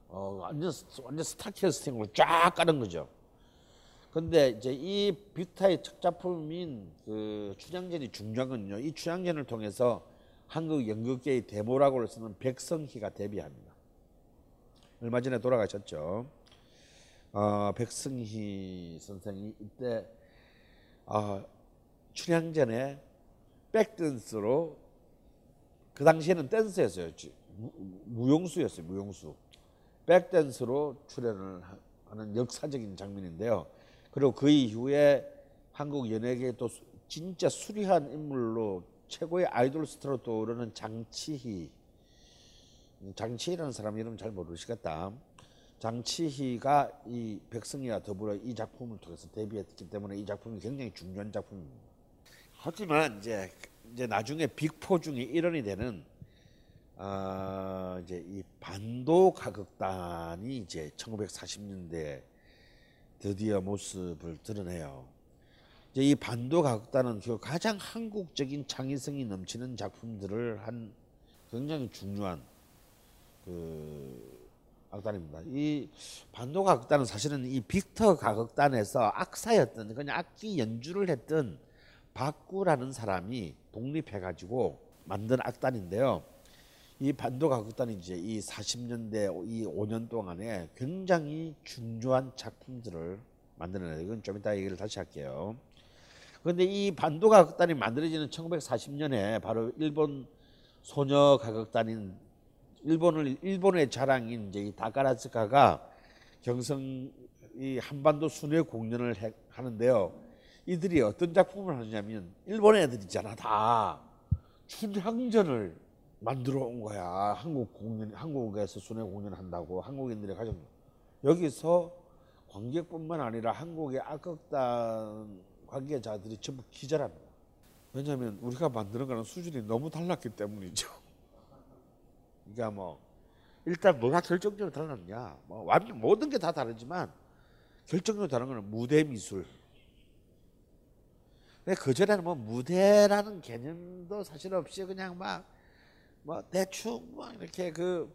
어, 완전 완전 스타 캐스팅으로 쫙 까는 거죠. 근데 이제 이 빅타의 첫 작품인 그 춘향전이 중요한 건요. 이 춘향전을 통해서 한국 연극계의 대모라고를 쓰는 백성희가 데뷔합니다. 얼마 전에 돌아가셨죠. 어, 백성희 선생이 이때 어, 춘향전에 백댄스로 그 당시에는 댄스였어요. 무용수였어요. 무용수. 백댄스로 출연을 하는 역사적인 장면인데요. 그리고 그 이후에 한국 연예계에 또 수- 진짜 수리한 인물로 최고의 아이돌 스타로 떠오르는 장치희. 음, 장치희라는 사람 이름 잘 모르시겠다. 장치희가 이 백승희와 더불어 이 작품을 통해서 데뷔했기 때문에 이 작품이 굉장히 중요한 작품입니다. 하지만 이제 이제 나중에 빅포 중에 일원이 되는 아 이제 이 반도 가극단이 이제 1940년대 드디어 모습을 드러내요. 이제 이 반도 가극단은 그 가장 한국적인 창의성이 넘치는 작품들을 한 굉장히 중요한 그 악단입니다. 이 반도 가극단은 사실은 이 빅터 가극단에서 악사였던 그냥 악기 연주를 했던 박구라는 사람이 독립해가지고 만든 악단인데요. 이 반도 가극단이 이제 이 40년대 이 5년 동안에 굉장히 중요한 작품들을 만들어내요. 이건 좀 이따 얘기를 다시 할게요. 그런데 이 반도 가극단이 만들어지는 1940년에 바로 일본 소녀 가극단인 일본을 일본의 자랑인 이제 이 다카라츠카가 경성 이 한반도 순회 공연을 해- 하는데요. 이들이 어떤 작품을 하냐면 일본 애들 있잖아 다 춘향전을 만들어 온 거야. 한국 공연 한국에서 순회 공연 한다고 한국인들이 가정 여기서 관객뿐만 아니라 한국의 악극단 관계자들이 전부 기절합니다. 왜냐하면 우리가 만드는 거는 수준이 너무 달랐기 때문이죠. 그러니까 뭐 일단 뭐가 결정적으로 달랐냐? 뭐 완전 모든 게 다 다르지만 결정적으로 다른 거는 무대 미술. 그 전에는 뭐 무대라는 개념도 사실 없이 그냥 막 뭐 대충 막 이렇게 그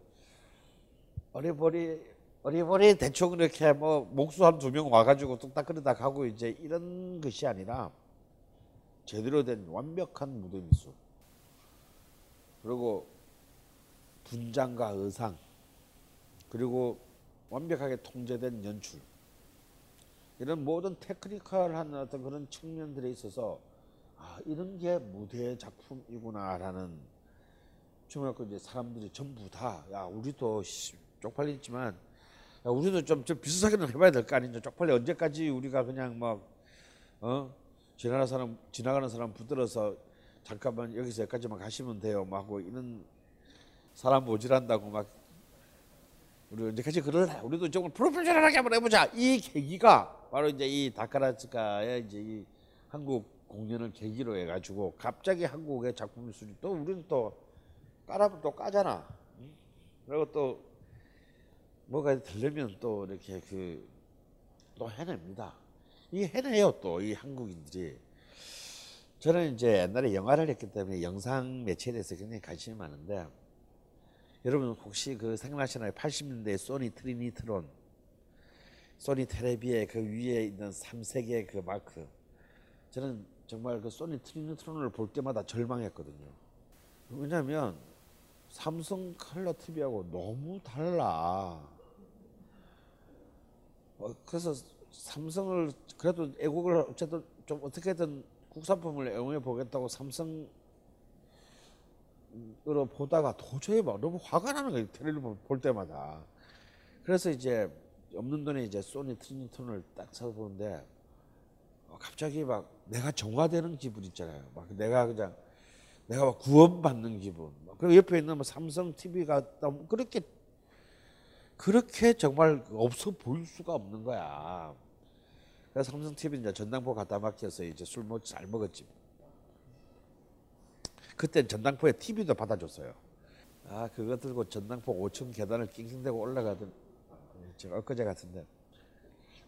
어리버리 어리버리 대충 이렇게 뭐 목수 한 두 명 와가지고 뚝딱 그러다 가고 이제 이런 것이 아니라 제대로 된 완벽한 무대 미술 그리고 분장과 의상 그리고 완벽하게 통제된 연출. 이런 모든 테크니컬한 어떤 그런 측면들에 있어서 아 이런 게 무대 작품이구나라는 중학교 이제 사람들이 전부 다 야 우리도 씨, 쪽팔리지만 야 우리도 좀, 좀 비슷하게는 해봐야 될 거 아니냐 쪽팔리 언제까지 우리가 그냥 막어? 지나가는 사람 지나가는 사람 붙들어서 잠깐만 여기서 여기까지만 가시면 돼요. 막 하고 이런 사람 모질한다고 막. 우리 언제까지 그러나 우리도 정말 프로페셔널하게 한번 해보자. 이 계기가 바로 이제 이 다카라츠카의 이제 이 한국 공연을 계기로 해가지고 갑자기 한국의 작품 미술이 또 우리는 또 까라면 또 까잖아 응? 그리고 또 뭐가 들려면 또 이렇게 그 또 해냅니다 이 해내요 또 이 한국인들이 저는 이제 옛날에 영화를 했기 때문에 영상 매체에 대해서 굉장히 관심이 많은데 여러분 혹시 그 생각나시나요? 80년대 소니 트리니트론 소니 테레비의 그 위에 있는 3색의 그 마크 저는 정말 그 소니 트리니트론을 볼 때마다 절망했거든요. 왜냐하면 삼성 컬러 TV하고 너무 달라. 어, 그래서 삼성을 그래도 애국을 어쨌든 좀 어떻게든 국산품을 애용해 보겠다고 삼성 으로 보다가 도저히 막 너무 화가 나는 거예요 텔레비전 볼 때마다 그래서 이제 없는 돈에 이제 소니 트리니톤을 딱 사서 보는데 어, 갑자기 막 내가 정화되는 기분 있잖아요 막 내가 그냥 내가 막 구원받는 기분 그리고 옆에 있는 뭐 삼성 TV가 그렇게 그렇게 정말 없어 보일 수가 없는 거야 그래서 삼성 TV 이제 전당포 갖다 막혀서 이제 술먹잘 먹었지 그때 전당포에 TV도 받아줬어요. 아 그거 들고 전당포 5층 계단을 낑낑대고 올라가던 제가 엊그제 같은데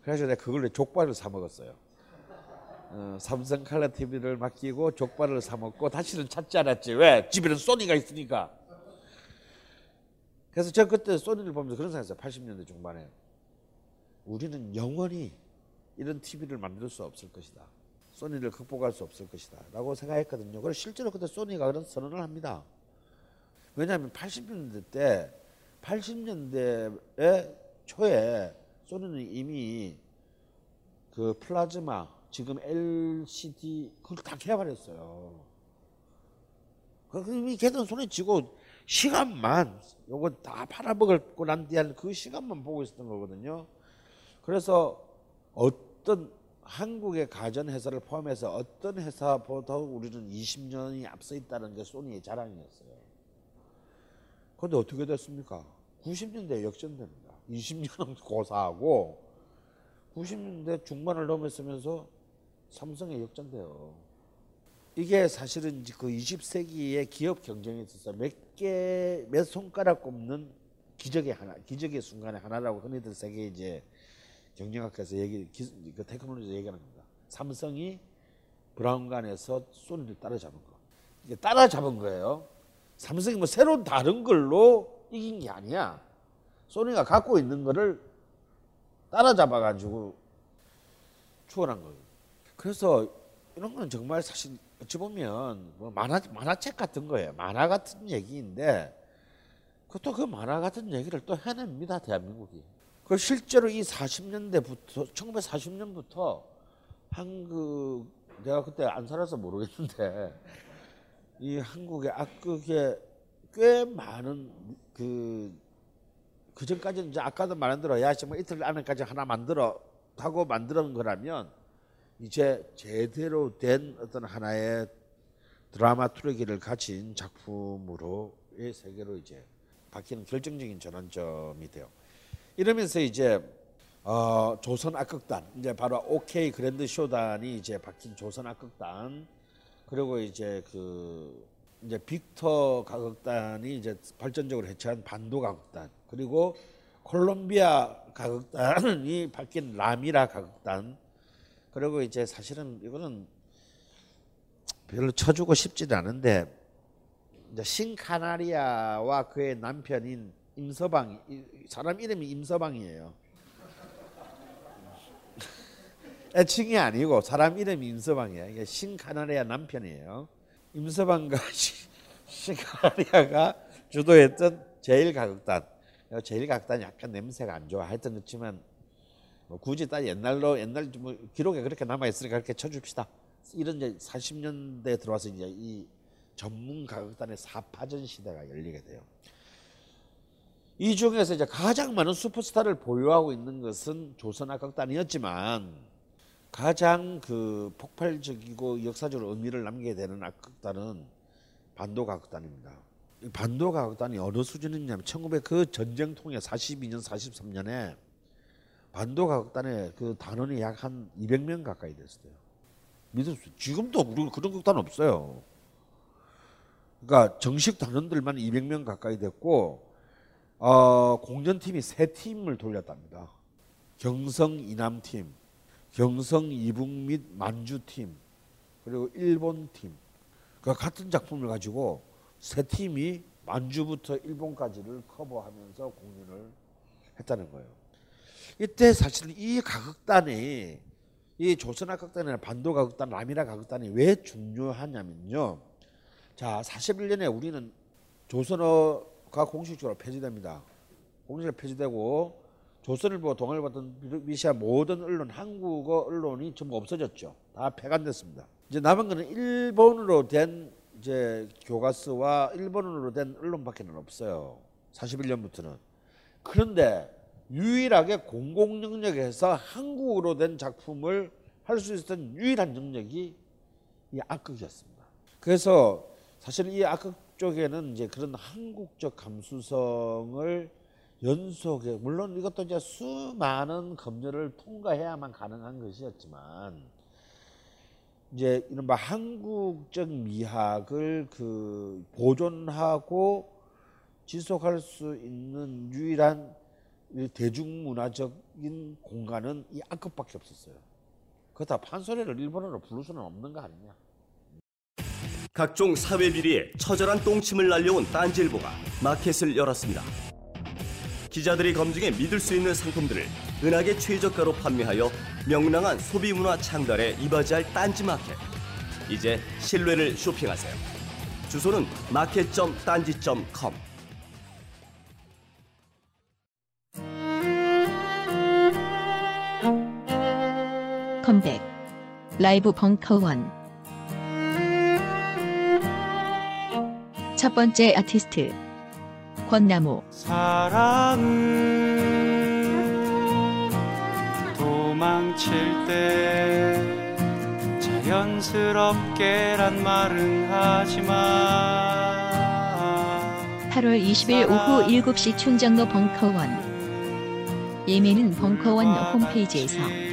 그래서 내가 그걸로 족발을 사 먹었어요. 어, 삼성 칼라 TV를 맡기고 족발을 사 먹고 다시는 찾지 않았지. 왜? 집에는 소니가 있으니까. 그래서 제가 그때 소니를 보면서 그런 생각했어요. 80년대 중반에 우리는 영원히 이런 TV를 만들 수 없을 것이다. 소니를 극복할 수 없을 것이다 라고 생각했거든요. 그래서 실제로 그때 소니가 그런 선언을 합니다. 왜냐하면 80년대 때 80년대 초에 소니는 이미 그 플라즈마 지금 LCD 그걸 다 개발했어요. 그 이미 걔는 손에 쥐고 시간만 요거 다 팔아먹고 난 뒤에 그 시간만 보고 있었던 거거든요. 그래서 어떤 한국의 가전 회사를 포함해서 어떤 회사보다 우리는 20년이 앞서 있다는 게 소니의 자랑이었어요. 그런데 어떻게 됐습니까? 90년대 역전됩니다. 20년은 고사하고 90년대 중반을 넘었으면서 삼성에 역전돼요. 이게 사실은 그 20세기의 기업 경쟁에 있어서 몇 개, 몇 손가락 꼽는 기적의 하나, 기적의 순간의 하나라고 흔히들 세계 이제 경영학에서 얘기, 기, 그 테크놀로지 얘기하는 겁니다. 삼성이 브라운관에서 소니를 따라잡은 거. 이게 따라잡은 거예요. 삼성이 뭐 새로운 다른 걸로 이긴 게 아니야. 소니가 갖고 있는 거를 따라잡아 가지고 추월한 거예요. 그래서 이런 거는 정말 사실 어찌 보면 뭐 만화 만화책 같은 거예요. 만화 같은 얘기인데 그것도 그 만화 같은 얘기를 또 해냅니다 대한민국이. 그 실제로 이 40년대부터 1940년부터 한국 내가 그때 안 살아서 모르겠는데 이 한국의 악극에 꽤 많은 그 그전까지는 이제 아까도 말한 대로 야 정말 이틀 안에까지 하나 만들어 하고 만드는 거라면 이제 제대로 된 어떤 하나의 드라마투르기를 가진 작품으로의 세계로 이제 바뀌는 결정적인 전환점이 돼요. 이러면서 이제 어, 조선 악극단 이제 바로 OK 그랜드 쇼단이 이제 바뀐 조선 악극단 그리고 이제 그 이제 빅터 가극단이 이제 발전적으로 해체한 반도 가극단 그리고 콜롬비아 가극단이 바뀐 라미라 가극단 그리고 이제 사실은 이거는 별로 쳐주고 싶지는 않은데 이제 신카나리아와 그의 남편인 임서방 사람 이름이 임서방이에요. 애칭이 아니고 사람 이름이 임서방이에요. 이게 신카나리아 남편이에요. 임서방과 신카나리아가 주도했던 제일 가극단. 제일 가극단이 약간 냄새가 안 좋아. 하여튼 그렇지만 뭐 굳이 딱 옛날로 옛날 뭐 기록에 그렇게 남아 있으니까 그렇게 쳐줍시다. 이런 이제 40년대 들어와서 이제 이 전문 가극단의 사파전 시대가 열리게 돼요. 이 중에서 이제 가장 많은 슈퍼스타를 보유하고 있는 것은 조선 악극단이었지만 가장 그 폭발적이고 역사적으로 의미를 남게 되는 악극단은 반도 가극단입니다. 반도 가극단이 어느 수준이냐면 1900 그 전쟁통에 42년 43년에 반도 가극단의 그 단원이 약 한 200명 가까이 됐어요. 믿을 수 지금도 그런 극단 없어요. 그러니까 정식 단원들만 200명 가까이 됐고 어, 공전팀이 세 팀을 돌렸답니다. 경성 이남팀, 경성 이북 및 만주팀, 그리고 일본팀. 그 같은 작품을 가지고 세 팀이 만주부터 일본까지를 커버하면서 공연을 했다는 거예요. 이때 사실 이 가극단이 이 조선아 극단이나 반도 가극단, 라미라 가극단이 왜 중요하냐면요. 자, 41년에 우리는 조선어가 공식적으로 폐지됩니다. 공식적으로 폐지되고 조선일보, 동아일보 같은 미시아 모든 언론, 한국어 언론이 전부 없어졌죠. 다 폐간됐습니다. 이제 남은 거는 일본으로 된 이제 교과서와 일본어로 된 언론밖에는 없어요. 41년부터는. 그런데 유일하게 공공 영역에서 한국어로 된 작품을 할 수 있었던 유일한 영역이 이 악극이었습니다. 그래서 사실 이 악극 쪽에는 이제 그런 한국적 감수성을 연속에 물론 이것도 이제 수많은 검열을 통과해야만 가능한 것이었지만 이제 이른바 한국적 미학을 그 보존하고 지속할 수 있는 유일한 대중문화적인 공간은 이 악극밖에 없었어요. 그렇다 판소리를 일본어로 부를 수는 없는 거 아니냐. 각종 사회 비리에 처절한 똥침을 날려온 딴지일보가 마켓을 열었습니다. 기자들이 검증해 믿을 수 있는 상품들을 은하계 최저가로 판매하여 명랑한 소비 문화 창달에 이바지할 딴지 마켓. 이제 신뢰를 쇼핑하세요. 주소는 마켓.딴지.com. 컴백 라이브 벙커원 첫 번째 아티스트 권나무 사랑은 도망칠 때 자연스럽게란 말은 하지만 8월 20일 오후 7시 충정로 벙커원. 예매는 벙커원 홈페이지에서.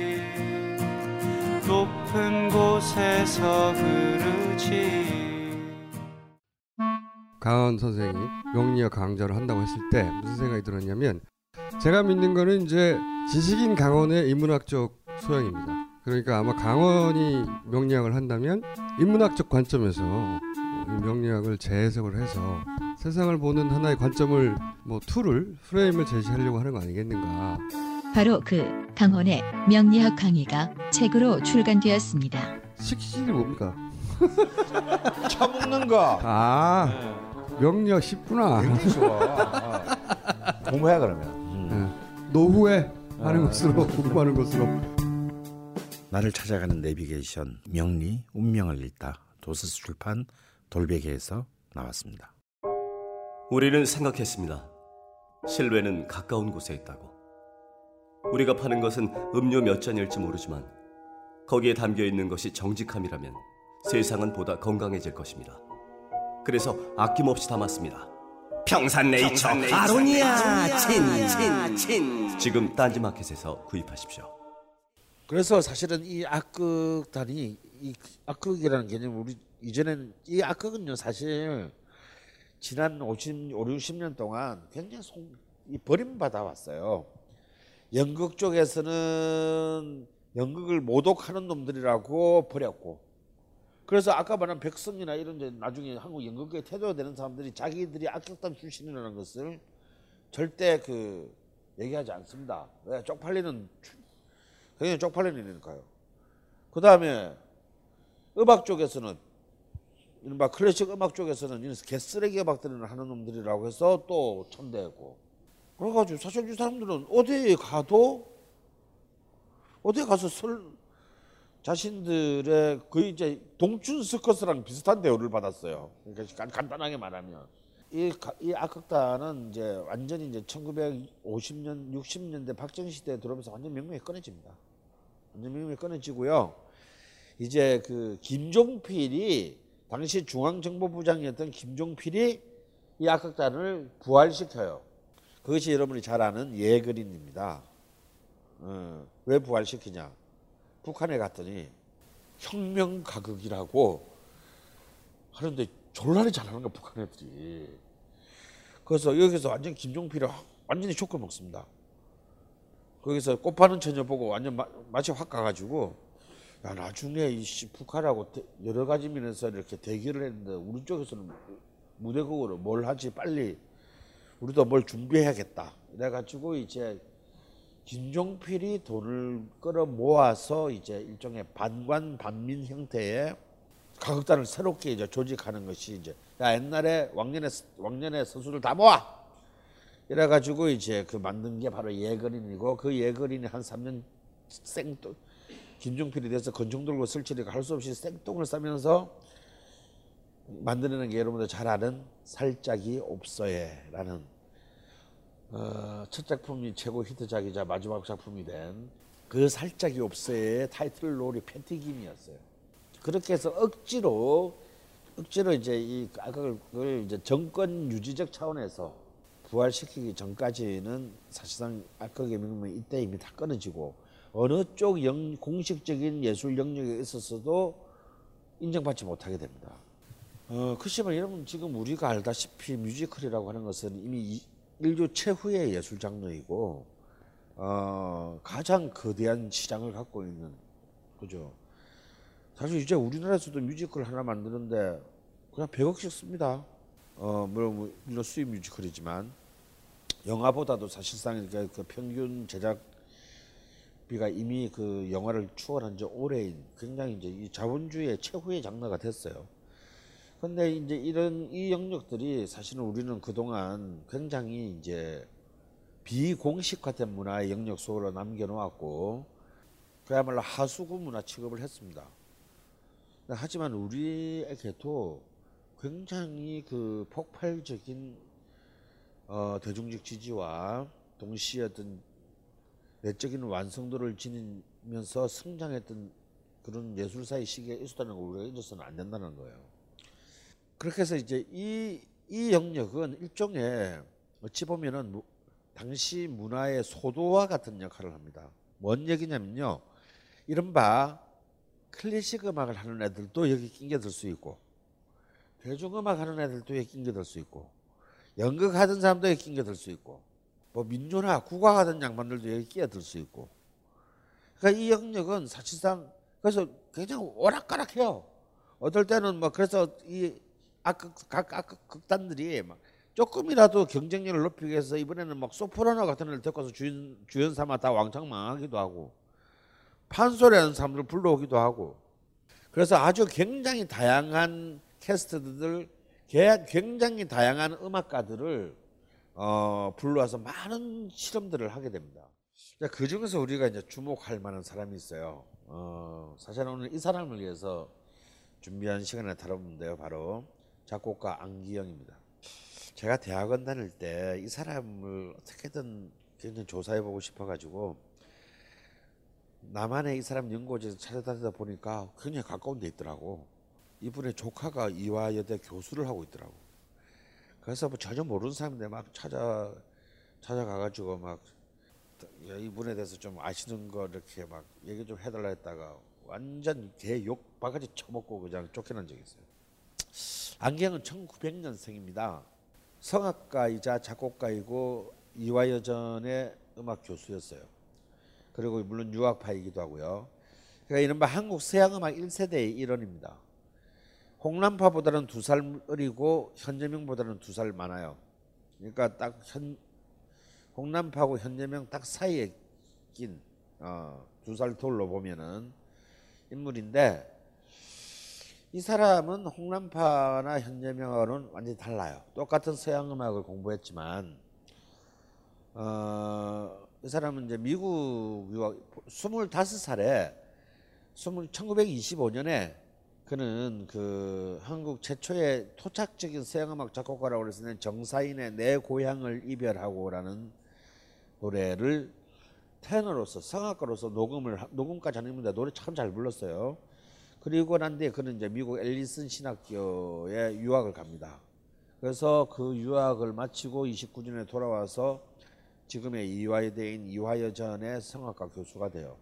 곳에서 흐르지 강원 선생이 명리학 강좌를 한다고 했을 때 무슨 생각이 들었냐면 제가 믿는 거는 이제 지식인 강원의 인문학적 소양입니다. 그러니까 아마 강원이 명리학을 한다면 인문학적 관점에서 이 명리학을 재해석을 해서 세상을 보는 하나의 관점을 뭐 툴을 프레임을 제시하려고 하는 거 아니겠는가. 바로 그 강헌의 명리학 강의가 책으로 출간되었습니다. 식신이 뭡니까? 처먹는 거. 아 명리학 쉽구나. 굉장히 좋아. 어. 공부해 그러면. 네. 노후에 하는 아. 것으로 공부하는 것으로. 나를 찾아가는 내비게이션 명리 운명을 읽다 도서스 출판 돌베개에서 나왔습니다. 우리는 생각했습니다. 실외는 가까운 곳에 있다고. 우리가 파는 것은 음료 몇 잔일지 모르지만 거기에 담겨 있는 것이 정직함이라면 세상은 보다 건강해질 것입니다. 그래서 아낌없이 담았습니다. 평산네이처, 아로니아 친친친 지금 딴지마켓에서 구입하십시오. 그래서 사실은 이 악극단이 이 악극이라는 개념 우리 이전에는 이 악극은요 사실 지난 50, 5, 60년 동안 굉장히 송, 이 버림받아 왔어요. 연극 쪽에서는 연극을 모독하는 놈들이라고 버렸고 그래서 아까 말한 백성이나 이런 나중에 한국 연극계에 태도가 되는 사람들이 자기들이 악극단 출신이라는 것을 절대 그 얘기하지 않습니다. 왜 쪽팔리는 굉장히 쪽팔리는 일이니까요. 그 다음에 음악 쪽에서는 이른바 클래식 음악 쪽에서는 이런 개쓰레기 음악들을 하는 놈들이라고 해서 또 천대했고 그래가지고 사실 이 사람들은 어디에 가도 어디에 가서 설 자신들의 거의 이제 동춘 스커스랑 비슷한 대우를 받았어요. 그러니까 간- 간단하게 말하면 이, 가- 이 악극단은 이제 완전히 이제 1950년 60년대 박정희 시대에 들어오면서 완전 명명이 끊어집니다. 완전 명명이 끊어지고요. 이제 그 김종필이 당시 중앙정보부장이었던 김종필이 이 악극단을 부활시켜요. 그것이 여러분이 잘 아는 예그린입니다. 어, 왜 부활시키냐? 북한에 갔더니 혁명 가극이라고 하는데 졸라리 잘하는 거야 북한 애들이. 그래서 여기서 완전 김종필이 확- 완전히 쇼크 먹습니다. 거기서 꽃 파는 처녀 보고 완전 마, 맛이 확 가가지고 야 나중에 이 씨, 북한하고 대- 여러 가지 면에서 이렇게 대결을 했는데 우리 쪽에서는 무대극으로 뭘 하지 빨리 우리도 뭘 준비해야겠다. 이래가지고 이제 김종필이 돈을 끌어 모아서 이제 일종의 반관 반민 형태의 가극단을 새롭게 이제 조직하는 것이 이제 야 옛날에 왕년의 왕년의 선수들 다 모아! 이래 가지고 이제 그 만든 게 바로 예거린이고 그 예거린이 한 3년 생돈 김종필이 돼서 건총 들고 설치니까 할수 없이 생똥을 싸면서 만들어낸 게 여러분들 잘 아는 살짝이 없어요라는 어, 첫 작품이 최고 히트작이자 마지막 작품이 된 그 살짝이 없어요의 타이틀 롤이 패티김이었어요. 그렇게 해서 억지로 억지로 이제 이 악을 이제 정권 유지적 차원에서 부활시키기 전까지는 사실상 악극의 명명이 이때 이미 다 끊어지고 어느 쪽 영, 공식적인 예술 영역에 있어서도 인정받지 못하게 됩니다. 어, 그렇지만 여러분 지금 우리가 알다시피 뮤지컬이라고 하는 것은 이미 이- 인류 최후의 예술 장르이고 어, 가장 거대한 시장을 갖고 있는 그죠. 사실 이제 우리나라에서도 뮤지컬 하나 만드는데 그냥 100억씩 씁니다. 어, 물론 물론 수입 뮤지컬이지만 영화보다도 사실상 이렇게 그 평균 제작비가 이미 그 영화를 추월한 지 오래인 굉장히 이제 이 자본주의의 최후의 장르가 됐어요. 근데 이제 이런 이 영역들이 사실은 우리는 그동안 굉장히 이제 비공식화된 문화의 영역 속으로 남겨놓았고 그야말로 하수구 문화 취급을 했습니다. 하지만 우리에게도 굉장히 그 폭발적인 어, 대중적 지지와 동시에 어떤 내적인 완성도를 지닌 면서 성장했던 그런 예술사의 시기에 있었다는 걸 우리가 잊어서는 안 된다는 거예요. 그렇게 해서 이제 이, 이 영역은 일종의 어찌 보면은 무, 당시 문화의 소도와 같은 역할을 합니다. 뭔 얘기냐면요. 이른바 클래식 음악을 하는 애들도 여기 낑겨들 수 있고 대중음악 하는 애들도 여기 낑겨들 수 있고 연극 하던 사람도 여기 낑겨들 수 있고 뭐 민요나 국악 하던 양반들도 여기 끼어들 수 있고 그러니까 이 영역은 사실상 그래서 굉장히 오락가락해요. 어떨 때는 뭐 그래서 이 악극 각 악극 극단들이 막 조금이라도 경쟁력을 높이기 위해서 이번에는 막 소프라노 같은 애를 데리고서 주연 주연 삼아 다 왕창 망하기도 하고 판소리하는 사람들 불러오기도 하고 그래서 아주 굉장히 다양한 캐스트들 굉장히 다양한 음악가들을 어, 불러와서 많은 실험들을 하게 됩니다. 그 중에서 우리가 이제 주목할 만한 사람이 있어요. 어, 사실 오늘 이 사람을 위해서 준비한 시간에 다뤘는데요. 바로 작곡가 안기영입니다. 제가 대학원 다닐 때 이 사람을 어떻게든 굉장히 조사해 보고 싶어 가지고 남한의 이 사람 연구지에서 찾아다니다 보니까 굉장히 가까운 데 있더라고. 이분의 조카가 이화여대 교수를 하고 있더라고. 그래서 뭐 전혀 모르는 사람인데 막 찾아 찾아가 가지고 막 이분에 대해서 좀 아시는 거 이렇게 막 얘기 좀 해달라 했다가 완전 개욕 바가지 쳐먹고 그냥 쫓겨난 적이 있어요. 안경은 1900년생입니다. 성악가이자 작곡가이고 이화여전의 음악 교수였어요. 그리고 물론 유학파이기도 하고요. 그러니까 이른바 한국 서양음악 1세대의 일원입니다. 홍남파보다는 두 살 어리고 현재명보다는 두 살 많아요. 그러니까 딱 현, 홍남파하고 현재명 딱 사이에 낀 어, 두살 돌로 보면은 인물인데 이 사람은 홍남파나 현재명하고는 완전히 달라요. 똑같은 서양 음악을 공부했지만 어, 이 사람은 이제 미국 유학 25살에 1925년에 그는 그 한국 최초의 토착적인 서양음악 작곡가라고 그래서 정사인의 내 고향을 이별하고라는 노래를 테너로서 성악가로서 녹음을 녹음까지 하는데 노래 참 잘 불렀어요. 그리고 난 뒤에 그는 이제 미국 앨리슨 신학교에 유학을 갑니다. 그래서 그 유학을 마치고 29년에 돌아와서 지금의 이화여대인 이화여전의 성악가 교수가 돼요.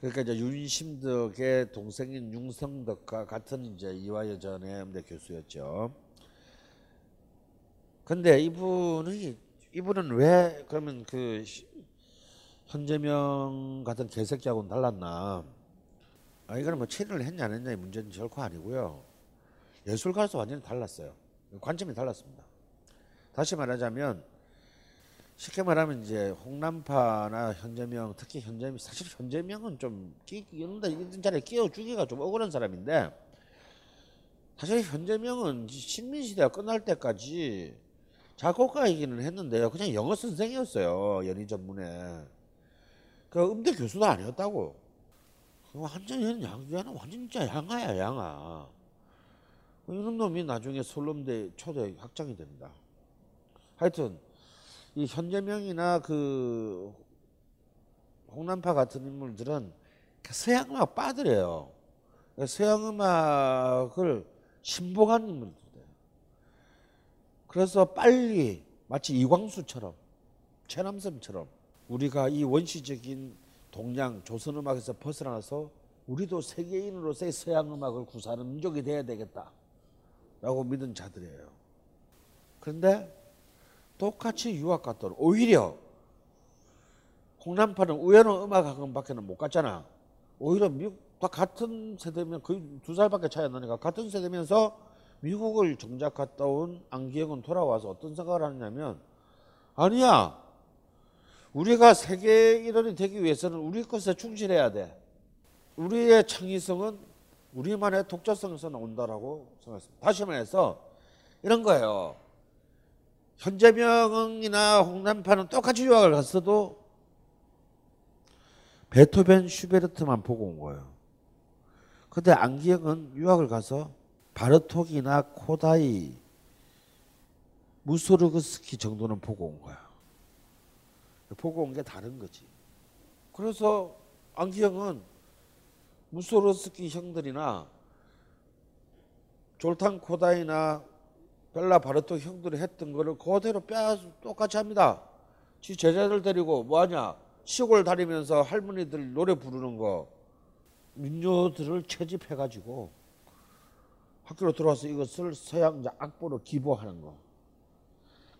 그러니까 이제 윤심덕의 동생인 융성덕과 같은 이제 이화여전의 음대 교수였죠. 근데 이분이 이분은 왜 그러면 그 현재명 같은 개새끼하고는 달랐나? 아 이거는 뭐 체리를 했냐 안 했냐의 문제는 결코 아니고요. 예술가로서 완전히 달랐어요. 관점이 달랐습니다. 다시 말하자면 쉽게 말하면 이제 홍남파나 현재명 특히 현재명 사실 현재명은 좀 끼는다 이런 자리에 끼워주기가 좀 억울한 사람인데 사실 현재명은 식민시대가 끝날 때까지 작곡가이기는 했는데요 그냥 영어 선생이었어요 연희 전문에 그 음대 교수도 아니었다고 완전히 양주야는 완전 진짜 양아야 양아 이런 놈이 나중에 서울대 초대 학장이 됩니다 하여튼 이 현재명이나 그 홍남파 같은 인물들은 서양음악 빠들이에요. 서양음악을 신봉한 인물들이에요. 그래서 빨리 마치 이광수처럼 최남선처럼 우리가 이 원시적인 동양 조선 음악에서 벗어나서 우리도 세계인으로서의 서양 음악을 구사하는 민족이 돼야 되겠다라고 믿은 자들이에요. 그런데 똑같이 유학 갔더니 오히려 홍남파는 우연한 음악학원밖에는 못 갔잖아. 오히려 미국 다 같은 세대면 거의 두 살밖에 차이 안 나니까 같은 세대면서 미국을 정작 갔다 온 안기영은 돌아와서 어떤 생각을 하느냐면 아니야 우리가 세계 일원이 되기 위해서는 우리 것에 충실해야 돼. 우리의 창의성은 우리만의 독자성에서 나온다라고 생각했습니다. 다시 말해서 이런 거예요. 현재명이나 홍남파는 똑같이 유학을 갔어도 베토벤, 슈베르트만 보고 온 거예요. 근데 안기영은 유학을 가서 바르톡이나 코다이, 무소르그스키 정도는 보고 온 거야. 보고 온 게 다른 거지. 그래서 안기영은 무소르스키 형들이나 졸탄 코다이나 벨라 바르토 형들이 했던 거를 그대로 빼앗 똑같이 합니다. 지 제자들 데리고 뭐하냐 시골 다니면서 할머니들 노래 부르는 거 민요들을 채집해가지고 학교로 들어와서 이것을 서양 악보로 기보하는 거.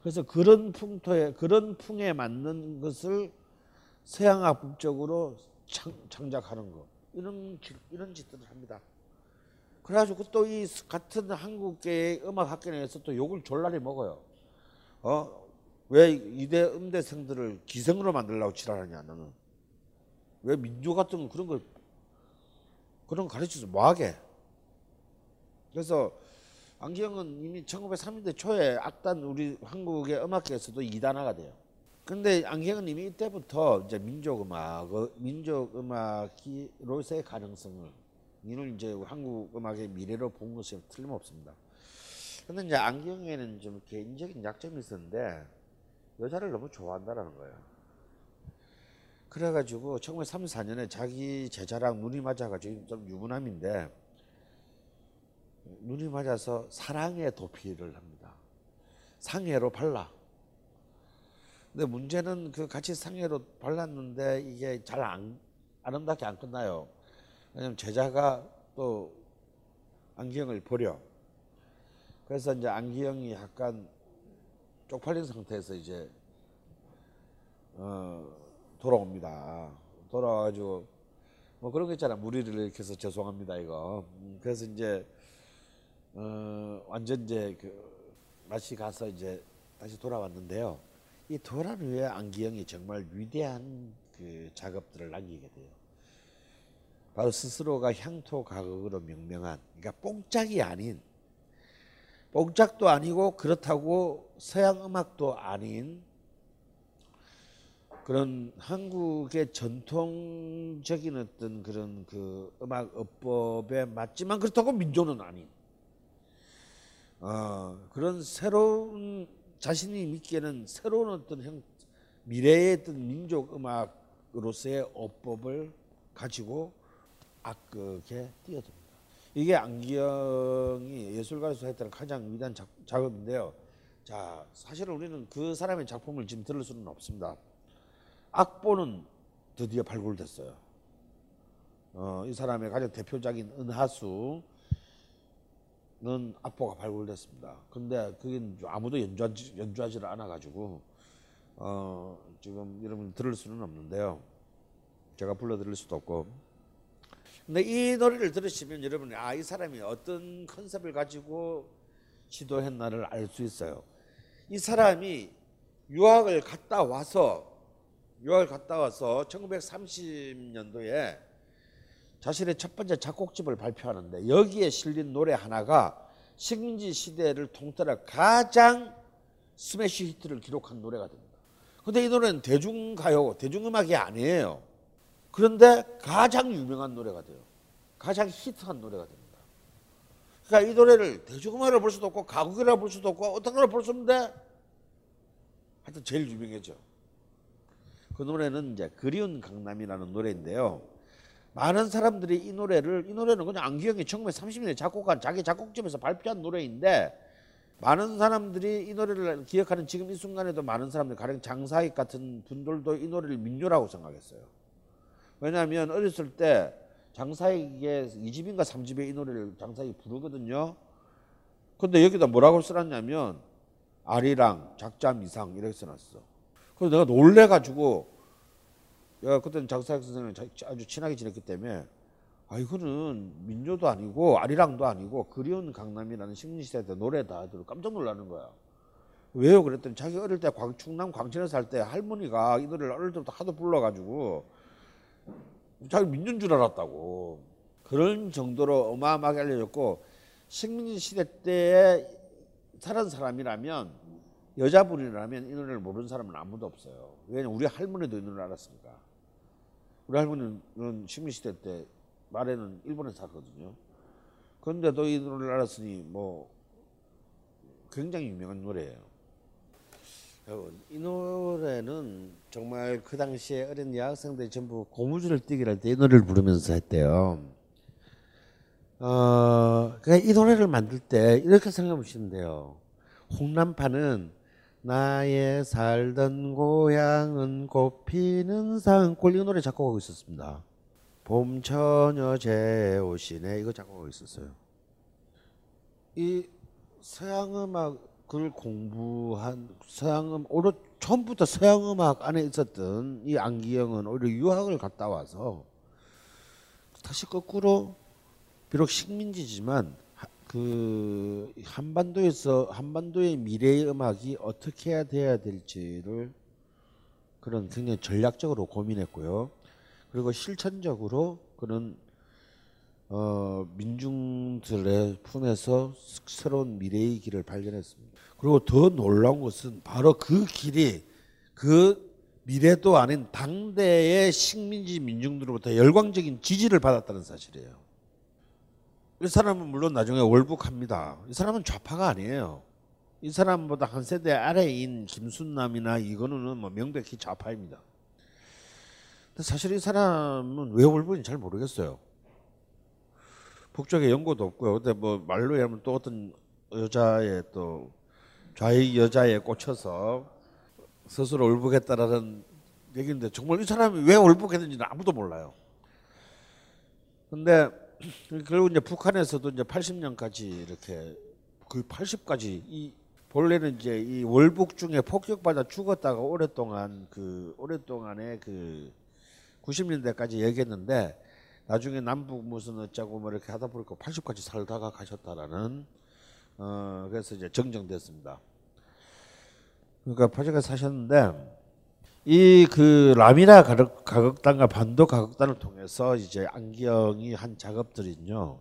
그래서 그런 풍토에 그런 풍에 맞는 것을 서양악법적으로 창, 창작하는 거 이런 기- 이런 짓들을 합니다. 그래가지고 또 이 같은 한국계의 음악 학교에서 또 욕을 졸라리 먹어요. 어? 왜 이대 음대생들을 기생으로 만들려고 지랄하냐 너는? 왜 민족 같은 거 그런 걸 그런 거 가르쳐서 뭐하게? 그래서 안기영은 이미 1930년대 초에 악단 우리 한국의 음악계에서도 이단화가 돼요. 근데 안기영은 이미 이때부터 이제 민족 음악, 어, 민족 음악으로서의 가능성을 이는 이제 한국 음악의 미래로 본 것이 틀림없습니다. 근데 이제 안기영에는 좀 개인적인 약점이 있었는데 여자를 너무 좋아한다라는 거예요. 그래가지고 1934년에 자기 제자랑 눈이 맞아가지고 좀 유부남인데 눈이 맞아서 사랑의 도피를 합니다. 상해로 발라. 근데 문제는 그 같이 상해로 발랐는데 이게 잘 안, 아름답게 안 끝나요. 왜냐면 제자가 또 안기영을 버려. 그래서 이제 안기영이 약간 쪽팔린 상태에서 이제 어 돌아옵니다. 돌아와가지고 뭐 그런 거 있잖아 무리를 일으켜서 죄송합니다 이거. 음, 그래서 이제 어 완전 이제 그 맛이 가서 이제 다시 돌아왔는데요. 이 돌아온 후에 안기영이 정말 위대한 그 작업들을 남기게 돼요. 바로 스스로가 향토 가극으로 명명한 그러니까 뽕짝이 아닌 뽕짝도 아니고 그렇다고 서양 음악도 아닌 그런 한국의 전통적인 어떤 그런 그 음악 어법에 맞지만 그렇다고 민족은 아닌 어, 그런 새로운 자신이 믿기에는 새로운 어떤 형 미래의 어떤 민족 음악으로서의 어법을 가지고 악극에 뛰어듭니다. 이게 안기영이 예술가로서 했던 가장 위대한 작, 작업인데요. 자, 사실은 우리는 그 사람의 작품을 지금 들을 수는 없습니다. 악보는 드디어 발굴됐어요. 어, 이 사람의 가장 대표적인 은하수 는 악보가 발굴됐습니다. 근데 그게 아무도 연주하지, 연주하지를 않아가지고 어, 지금 여러분 들을 수는 없는데요. 제가 불러드릴 수도 없고. 근데 이 노래를 들으시면 여러분이 아, 이 사람이 어떤 컨셉을 가지고 시도했나를 알 수 있어요. 이 사람이 유학을 갔다 와서 유학을 갔다 와서 1930년도에 자신의 첫 번째 작곡집을 발표하는데 여기에 실린 노래 하나가 식민지 시대를 통틀어 가장 스매시 히트를 기록한 노래가 됩니다. 근데 이 노래는 대중가요, 대중음악이 아니에요. 그런데 가장 유명한 노래가 돼요. 가장 히트한 노래가 됩니다. 그러니까 이 노래를 대중음악으로 볼 수도 없고 가곡이라고 볼 수도 없고 어떤 걸로 볼 수 없는데 하여튼 제일 유명해져. 그 노래는 이제 그리운 강남이라는 노래인데요. 많은 사람들이 이 노래를 이 노래는 그냥 안기영이 1930년에 작곡한 자기 작곡집에서 발표한 노래인데 많은 사람들이 이 노래를 기억하는 지금 이 순간에도 많은 사람들 가령 장사익 같은 분들도 이 노래를 민요라고 생각했어요. 왜냐하면 어렸을 때 장사익의 2집인가 3집에 이 노래를 장사익이 부르거든요. 근데 여기다 뭐라고 써놨냐면 아리랑 작자 미상 이렇게 써놨어. 그래서 내가 놀래가지고 야 그때는 장사익 선생님 아주 친하게 지냈기 때문에 아 이거는 민요도 아니고 아리랑도 아니고 그리운 강남이라는 식민시대 때 노래다. 깜짝 놀라는 거야. 왜요? 그랬더니 자기 어릴 때 광, 충남 광천에 살 때 할머니가 이 노래를 어릴 때부터 하도 불러가지고 자기 민요인 줄 알았다고. 그런 정도로 어마어마하게 알려졌고 식민지 시대 때에 살은 사람이라면 여자분이라면 이 노래를 모르는 사람은 아무도 없어요. 왜냐면 우리 할머니도 이 노래를 알았으니까. 우리 할머니는 식민시대 때 말에는 일본에 살거든요. 그런데도 이 노래를 알았으니 뭐 굉장히 유명한 노래예요. 이 노래는 정말 그 당시에 어린 여학생들이 전부 고무줄을 뛰기를 할 때 이 노래를 부르면서 했대요. 어, 그러니까 이 노래를 만들 때 이렇게 생각해 보시면 돼요. 홍남파는 나의 살던 고향은 꽃피는 산골 이 노래 작곡하고 있었습니다. 봄 처녀 제오시네 이거 작곡하고 있었어요. 이 서양 음악을 공부한 서양 음 오히려 처음부터 서양 음악 안에 있었던 이 안기영은 오히려 유학을 갔다 와서 다시 거꾸로 비록 식민지지만 그 한반도에서 한반도의 미래의 음악이 어떻게 해야 돼야 될지를 그런 굉장히 전략적으로 고민했고요. 그리고 실천적으로 그런 어, 민중들의 품에서 새로운 미래의 길을 발견했습니다. 그리고 더 놀라운 것은 바로 그 길이 그 미래도 아닌 당대의 식민지 민중들로부터 열광적인 지지를 받았다는 사실이에요. 이 사람은 물론 나중에 월북합니다. 이 사람은 좌파가 아니에요. 이 사람보다 한 세대 아래인 김순남이나 이거는 뭐 명백히 좌파입니다. 근데 사실 이 사람은 왜 월북인지 잘 모르겠어요. 북쪽에 연고도 없고요. 근데 뭐 말로 하면 또 어떤 여자의 또 좌익 여자에 꽂혀서 스스로 월북했다라는 얘기인데 정말 이 사람이 왜 월북했는지는 아무도 몰라요. 근데 결국 이제 북한에서도 이제 80년까지 이렇게 그 80까지 이 본래는 이제 이 월북 중에 폭격받아 죽었다가 오랫동안 그 오랫동안에 그 90년대까지 얘기했는데 나중에 남북 무슨 어쩌고 뭐 이렇게 하다 보니까 80까지 살다가 가셨다라는 어 그래서 이제 정정됐습니다. 그러니까 80까지 사셨는데 이 그 라미라 가극단과 반도 가극단을 통해서 이제 안경이 한 작업들은요.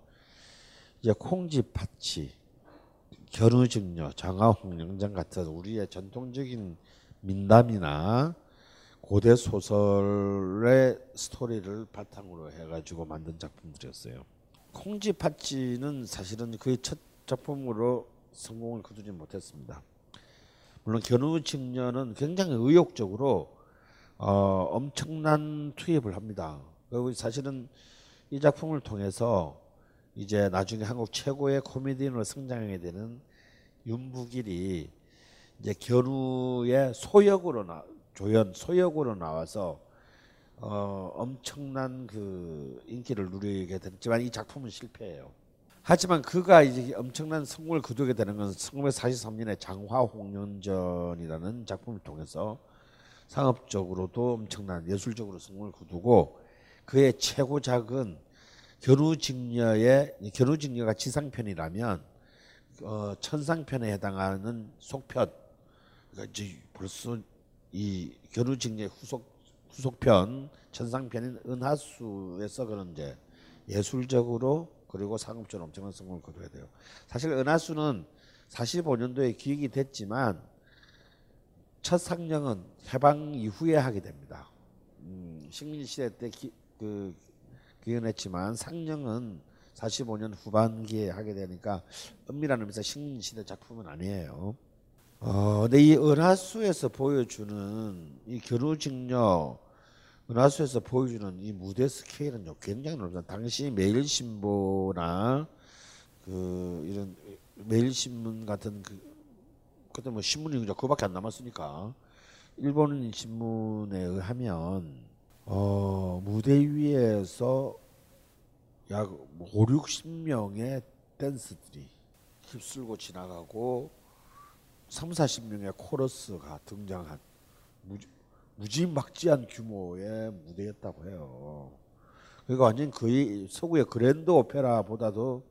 이제 콩지 파치, 견우직녀, 장화홍영장 같은 우리의 전통적인 민담이나 고대 소설의 스토리를 바탕으로 해가지고 만든 작품들이었어요. 콩지 파치는 사실은 그의 첫 작품으로 성공을 거두지 못했습니다. 물론 견우직녀는 굉장히 의욕적으로 어, 엄청난 투입을 합니다. 그리고 사실은 이 작품을 통해서 이제 나중에 한국 최고의 코미디언으로 성장하게 되는 윤부길이 이제 견우의 소역으로 나 조연 소역으로 나와서 어, 엄청난 그 인기를 누리게 됐지만 이 작품은 실패해요. 하지만 그가 이제 엄청난 성공을 거두게 되는 것은 1943년에 장화홍련전이라는 작품을 통해서 상업적으로도 엄청난 예술적으로 성공을 거두고 그의 최고작은 견우직녀의 견우직녀가 지상편이라면 어, 천상편에 해당하는 속편 그러니까 이제 벌써 이 견우직녀의 후속 후속편 천상편인 은하수에서 그런 이제 예술적으로 그리고 상업적으로 엄청난 성공을 거둬야 돼요. 사실 은하수는 45년도에 기획이 됐지만 첫 상영은 해방 이후에 하게 됩니다. 음, 식민 시대 때 기, 그 기원했지만 상영은 45년 후반기에 하게 되니까 은밀한 의미에서 식민 시대 작품은 아니에요. 어, 근데 이 은하수에서 보여주는 이 견우직녀 은하수에서 보여주는 이 무대 스케일은 굉장히 넓다. 당시 매일신보나 그 이런 매일신문 같은 그 그때 뭐 신문이 그저 그밖에 안 남았으니까 일본 신문에 의하면 어, 무대 위에서 약 5, 60명의 댄스들이 휩쓸고 지나가고 3, 40명의 코러스가 등장한 무지, 무지막지한 규모의 무대였다고 해요. 그러니까 완전 거의 서구의 그랜드 오페라보다도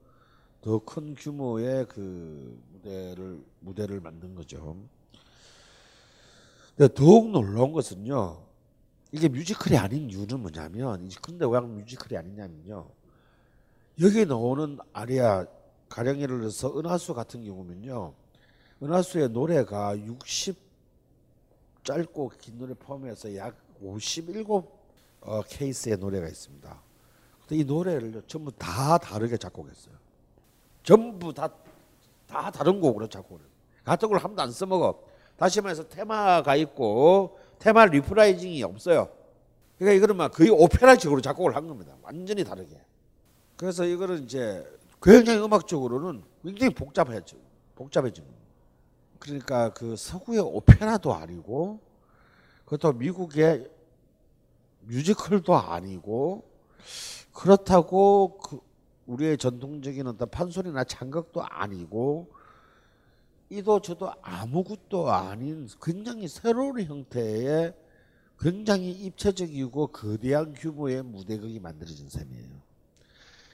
더 큰 규모의 그 무대를 무대를 만든 거죠. 근데 더욱 놀라운 것은요. 이게 뮤지컬이 아닌 이유는 뭐냐면 근데 왜 뮤지컬이 아니냐면요. 여기 나오는 아리아 가령 예를 들어서 은하수 같은 경우면요. 은하수의 노래가 60 짧고 긴 노래 포함해서 약 57 어, 케이스의 노래가 있습니다. 근데 이 노래를 전부 다 다르게 작곡했어요. 전부 다, 다 다른 곡으로 작곡을 해요. 같은 걸한 번도 안 써먹어. 다시 말해서 테마가 있고 테마 reprising이 없어요. 그러니까 이거는 막 거의 오페라식으로 작곡을 한 겁니다. 완전히 다르게. 그래서 이거는 이제 굉장히 음악적으로는 굉장히 복잡해져. 겁니다. 그러니까 그 서구의 오페라도 아니고 그것도 미국의 뮤지컬도 아니고 그렇다고 그 우리의 전통적인 어떤 판소리나 창극도 아니고 이도 저도 아무것도 아닌 굉장히 새로운 형태의 굉장히 입체적이고 거대한 규모의 무대극이 만들어진 셈이에요.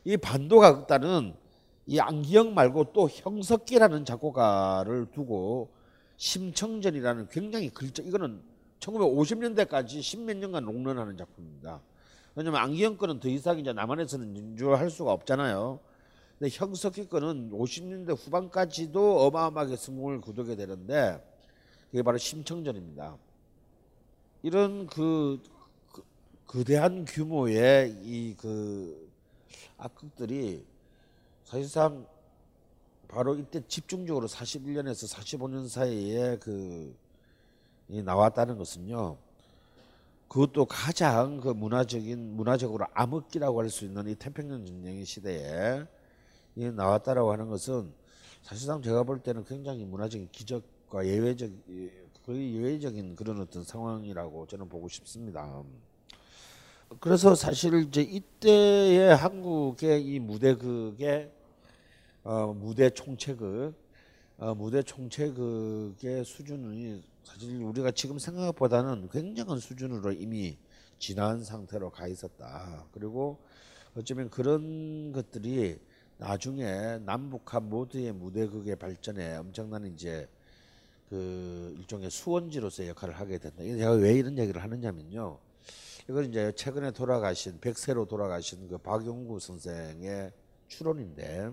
이 반도가 극단은 이 안기영 말고 또 형석기라는 작곡가를 두고 심청전이라는 굉장히 글적 이거는 1950년대까지 십몇 년간 롱런하는 작품입니다. 왜냐면 안기영 거는 더 이상 이제 남한에서는 연주할 수가 없잖아요. 근데 형석기 거는 50년대 후반까지도 어마어마하게 성공을 거두게 되는데 그게 바로 심청전입니다. 이런 그, 그 거대한 규모의 이 그 악극들이 사실상 바로 이때 집중적으로 41년에서 45년 사이에 그 나왔다는 것은요. 그것도 가장 그 문화적인 문화적으로 암흑기라고 할 수 있는 이 태평양 전쟁의 시대에 나왔다라고 하는 것은 사실상 제가 볼 때는 굉장히 문화적인 기적과 예외적 거의 예외적인 그런 어떤 상황이라고 저는 보고 싶습니다. 그래서 사실 이제 이때의 한국의 이 무대극의 어, 무대 총체극 어, 무대 총체극의 수준이 사실 우리가 지금 생각보다는 굉장한 수준으로 이미 지난 상태로 가 있었다. 그리고 어쩌면 그런 것들이 나중에 남북한 모두의 무대극의 발전에 엄청난 이제 그 일종의 수원지로서의 역할을 하게 된다. 제가 왜 이런 얘기를 하느냐면요. 이건 이제 최근에 돌아가신 백세로 돌아가신 그 박용구 선생의 추론인데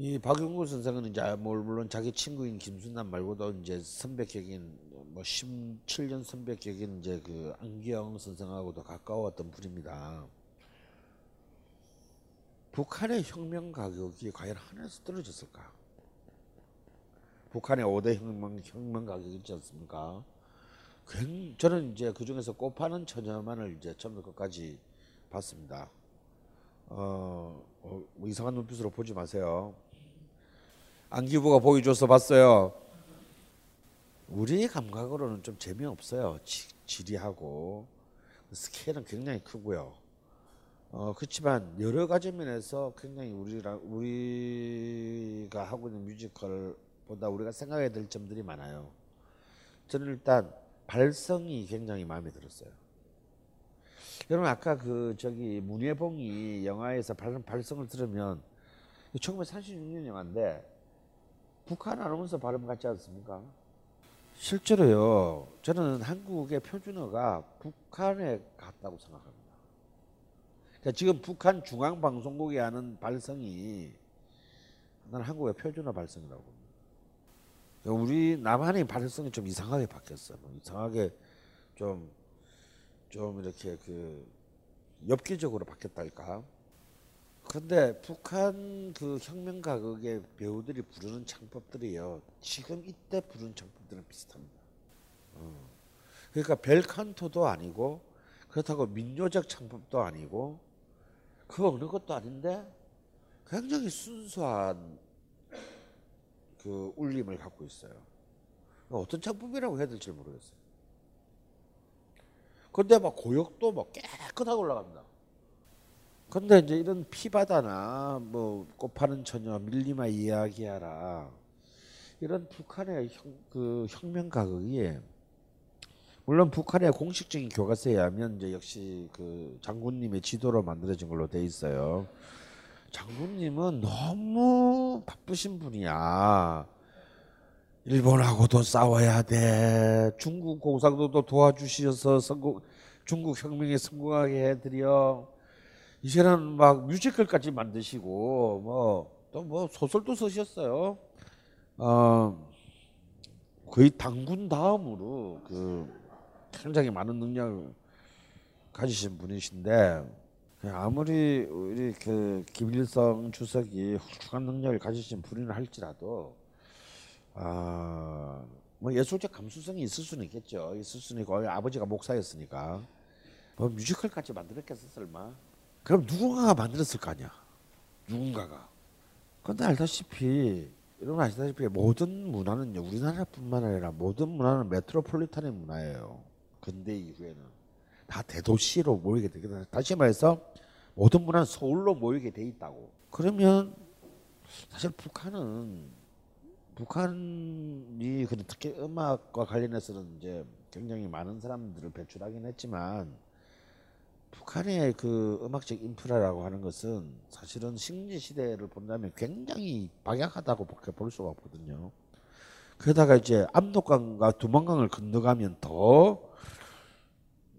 이 박용구 선생은 이제 뭐 물론 자기 친구인 김순남 말고도 이제 선배격인 뭐 17년 선배격인 이제 그 안기영 선생하고도 가까웠던 분입니다. 북한의 혁명 가격이 과연 하늘에서 떨어졌을까? 북한의 5대 혁명, 혁명 가격이 있지 않습니까? 저는 이제 그 중에서 꽃파는 처녀만을 이제 처음부터 끝까지 봤습니다. 어, 어, 뭐 이상한 눈빛으로 보지 마세요. 안기부가 보여줘서 봤어요. 우리 감각으로는 좀 재미없어요. 지, 지리하고 스케일은 굉장히 크고요. 어, 그렇지만 여러 가지 면에서 굉장히 우리랑 우리가 하고 있는 뮤지컬보다 우리가 생각해야 될 점들이 많아요. 저는 일단 발성이 굉장히 마음에 들었어요. 여러분 아까 그 저기 문예봉이 영화에서 발, 발성을 들으면 1936년 영화인데 북한 아나운서 발음 같지 않습니까? 실제로요. 저는 한국의 표준어가 북한에 같다고 생각합니다. 그러니까 지금 북한 중앙방송국이 하는 발성이 나는 한국의 표준어 발성이라고 봅니다. 그러니까 우리 남한의 발성이 좀 이상하게 바뀌었어. 뭐 이상하게 좀, 좀 이렇게 그 엽기적으로 바뀌었달까. 근데 북한 그 혁명 가극의 배우들이 부르는 창법들이요. 지금 이때 부르는 창법들은 비슷합니다. 어. 그러니까 벨칸토도 아니고 그렇다고 민요적 창법도 아니고 그 어느 것도 아닌데 굉장히 순수한 그 울림을 갖고 있어요. 어떤 창법이라고 해야 될지 모르겠어요. 근데 막 고역도 막 깨끗하게 올라갑니다. 근데 이제 이런 피바다나 뭐 꽃파는 처녀 밀리마 이야기하라 이런 북한의 형, 그 혁명 가극이 물론 북한의 공식적인 교과서에 의하면 이제 역시 그 장군님의 지도로 만들어진 걸로 돼 있어요. 장군님은 너무 바쁘신 분이야. 일본하고도 싸워야 돼. 중국 공산도도 도와주셔서 성공, 중국 혁명에 성공하게 해드려. 이제는 막 뮤지컬까지 만드시고 뭐또뭐 소설도 쓰셨어요. 어 거의 당군 다음으로 그 굉장히 많은 능력을 가지신 분이신데 아무리 우리 그 김일성 주석이 훌륭한 능력을 가지신 분이라 할지라도 아, 뭐 예술적 감수성이 있을 수는 있겠죠. 있을 수는 있고 아버지가 목사였으니까 뭐 뮤지컬까지 만들었겠어 설마? 그럼 누군가가 만들었을 거 아니야. 누군가가. 근데 알다시피 여러분 아시다시피 모든 문화는요 우리나라뿐만 아니라 모든 문화는 메트로폴리탄의 문화예요. 근대 이후에는 다 대도시로 모이게 되거든요. 다시 말해서 모든 문화는 서울로 모이게 돼 있다고. 그러면 사실 북한은 북한이 그 특히 음악과 관련해서는 이제 굉장히 많은 사람들을 배출하긴 했지만 북한의 그 음악적 인프라라고 하는 것은 사실은 식민 시대를 본다면 굉장히 박약하다고 볼 수가 없거든요. 게다가 이제 압록강과 두만강을 건너가면 더,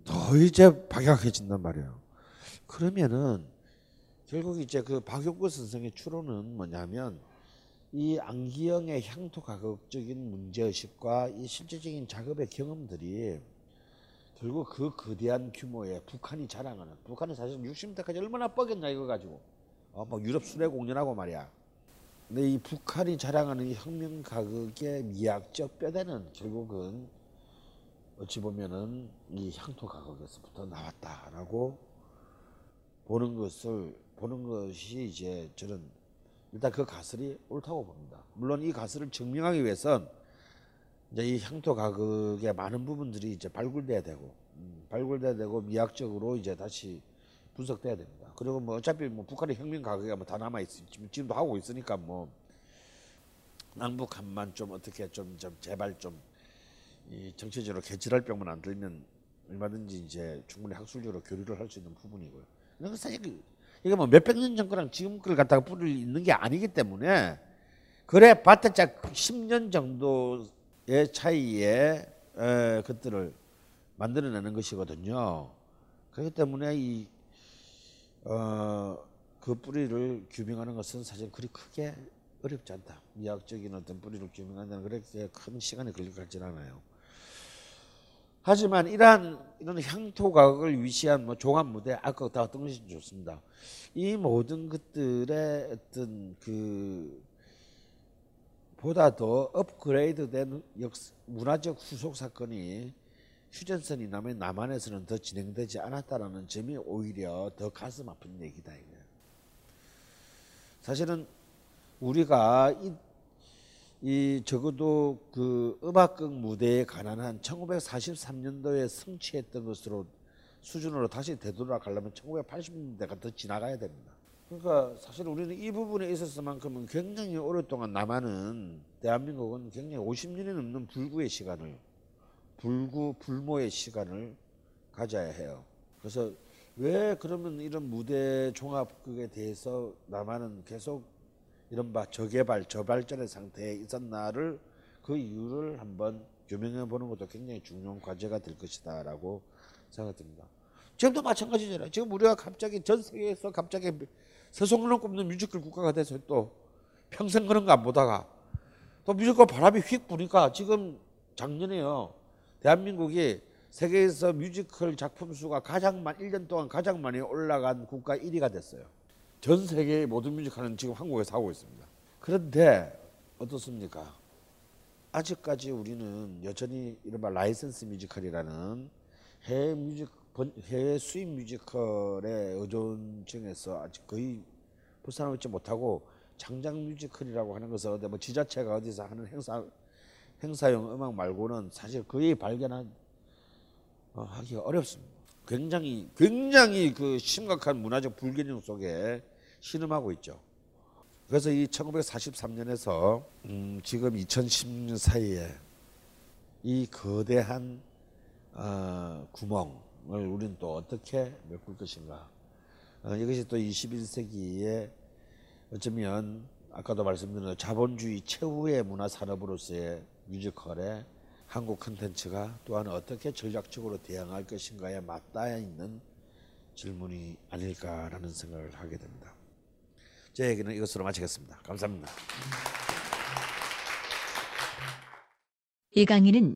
더 이제 박약해진단 말이에요. 그러면은 결국 이제 그 박용구 선생의 추론은 뭐냐면 이 안기영의 향토 가격적인 문제의식과 이 실제적인 작업의 경험들이 결국 그 거대한 규모의 북한이 자랑하는 북한은 사실 60년대까지 얼마나 뻐겼냐 이거 가지고 어, 뭐 유럽 수레 공연하고 말이야. 근데 이 북한이 자랑하는 이 혁명 가극의 미학적 뼈대는 결국은 어찌 보면은 이 향토 가극에서부터 나왔다라고 보는 것을 보는 것이 이제 저는 일단 그 가설이 옳다고 봅니다. 물론 이 가설을 증명하기 위해선 이제 이 향토 가극의 많은 부분들이 이제 발굴돼야 되고 음, 발굴돼야 되고 미학적으로 이제 다시 분석돼야 됩니다. 그리고 뭐 어차피 뭐 북한의 혁명 가극이 뭐다 남아 있 지금 지금도 하고 있으니까 뭐 남북 한만 좀 어떻게 좀, 좀 제발 좀 이 정치적으로 개질할 병만 안 들면 얼마든지 이제 충분히 학술적으로 교류를 할 수 있는 부분이고요. 그러니까 사실 그 이게 뭐 몇백 년 전 거랑 지금 걸 갖다가 뿌릴 있는 게 아니기 때문에 그래 봤자 10년 정도 의 차이에 에, 것들을 만들어내는 것이거든요. 그렇기 때문에 이 어, 그 뿌리를 규명하는 것은 사실 그리 크게 어렵지 않다. 미학적인 어떤 뿌리를 규명한다는 그렇게 큰 시간이 걸릴 것 같지는 않아요. 하지만 이러한 이런 향토 가극을 위시한 뭐 종합 무대 아까 다 어떤 것이 좋습니다. 이 모든 것들의 어떤 그 보다 더 업그레이드된 역, 문화적 후속 사건이 휴전선이 남의 남한에서는 더 진행되지 않았다라는 점이 오히려 더 가슴 아픈 얘기다 이거예요. 사실은 우리가 이, 이 적어도 그 음악극 무대에 관한 한 1943년도에 성취했던 것으로 수준으로 다시 되돌아가려면 1980년대가 더 지나가야 됩니다. 그러니까 사실 우리는 이 부분에 있어서만큼은 굉장히 오랫동안 남한은 대한민국은 굉장히 50년이 넘는 불구의 시간을 불구 불모의 시간을 가져야 해요. 그래서 왜 그러면 이런 무대 종합극에 대해서 남한은 계속 이른바 저개발 저발전의 상태에 있었나를 그 이유를 한번 규명해 보는 것도 굉장히 중요한 과제가 될 것이다라고 생각됩니다. 지금도 마찬가지잖아요. 지금 우리가 갑자기 전 세계에서 갑자기 세속론을 꼽는 뮤지컬 국가가 돼서 또 평생 그런 거 안 보다가 또 뮤지컬 바람이 휙 부니까 지금 작년에요. 대한민국이 세계에서 뮤지컬 작품 수가 가장 많 1년 동안 가장 많이 올라간 국가 1위가 됐어요. 전 세계의 모든 뮤지컬은 지금 한국에서 하고 있습니다. 그런데 어떻습니까? 아직까지 우리는 여전히 이른바 라이센스 뮤지컬이라는 해외 뮤직 해외 수입 뮤지컬의 의존증에서 아직 거의 벗어나지 못하고 창작 뮤지컬이라고 하는 것은 어디 뭐 지자체가 어디서 하는 행사 행사용 음악 말고는 사실 거의 발견한 어, 하기가 어렵습니다. 굉장히 굉장히 그 심각한 문화적 불균형 속에 신음하고 있죠. 그래서 이 1943년에서 음, 지금 2010년 사이에 이 거대한 어, 구멍 을 우리는 또 어떻게 메꿀 것인가? 어, 이것이 또 21세기에 어쩌면 아까도 말씀드린 자본주의 최후의 문화 산업으로서의 뮤지컬의 한국 컨텐츠가 또한 어떻게 전략적으로 대응할 것인가에 맞닿아 있는 질문이 아닐까라는 생각을 하게 됩니다. 제 얘기는 이것으로 마치겠습니다. 감사합니다. 이 강의는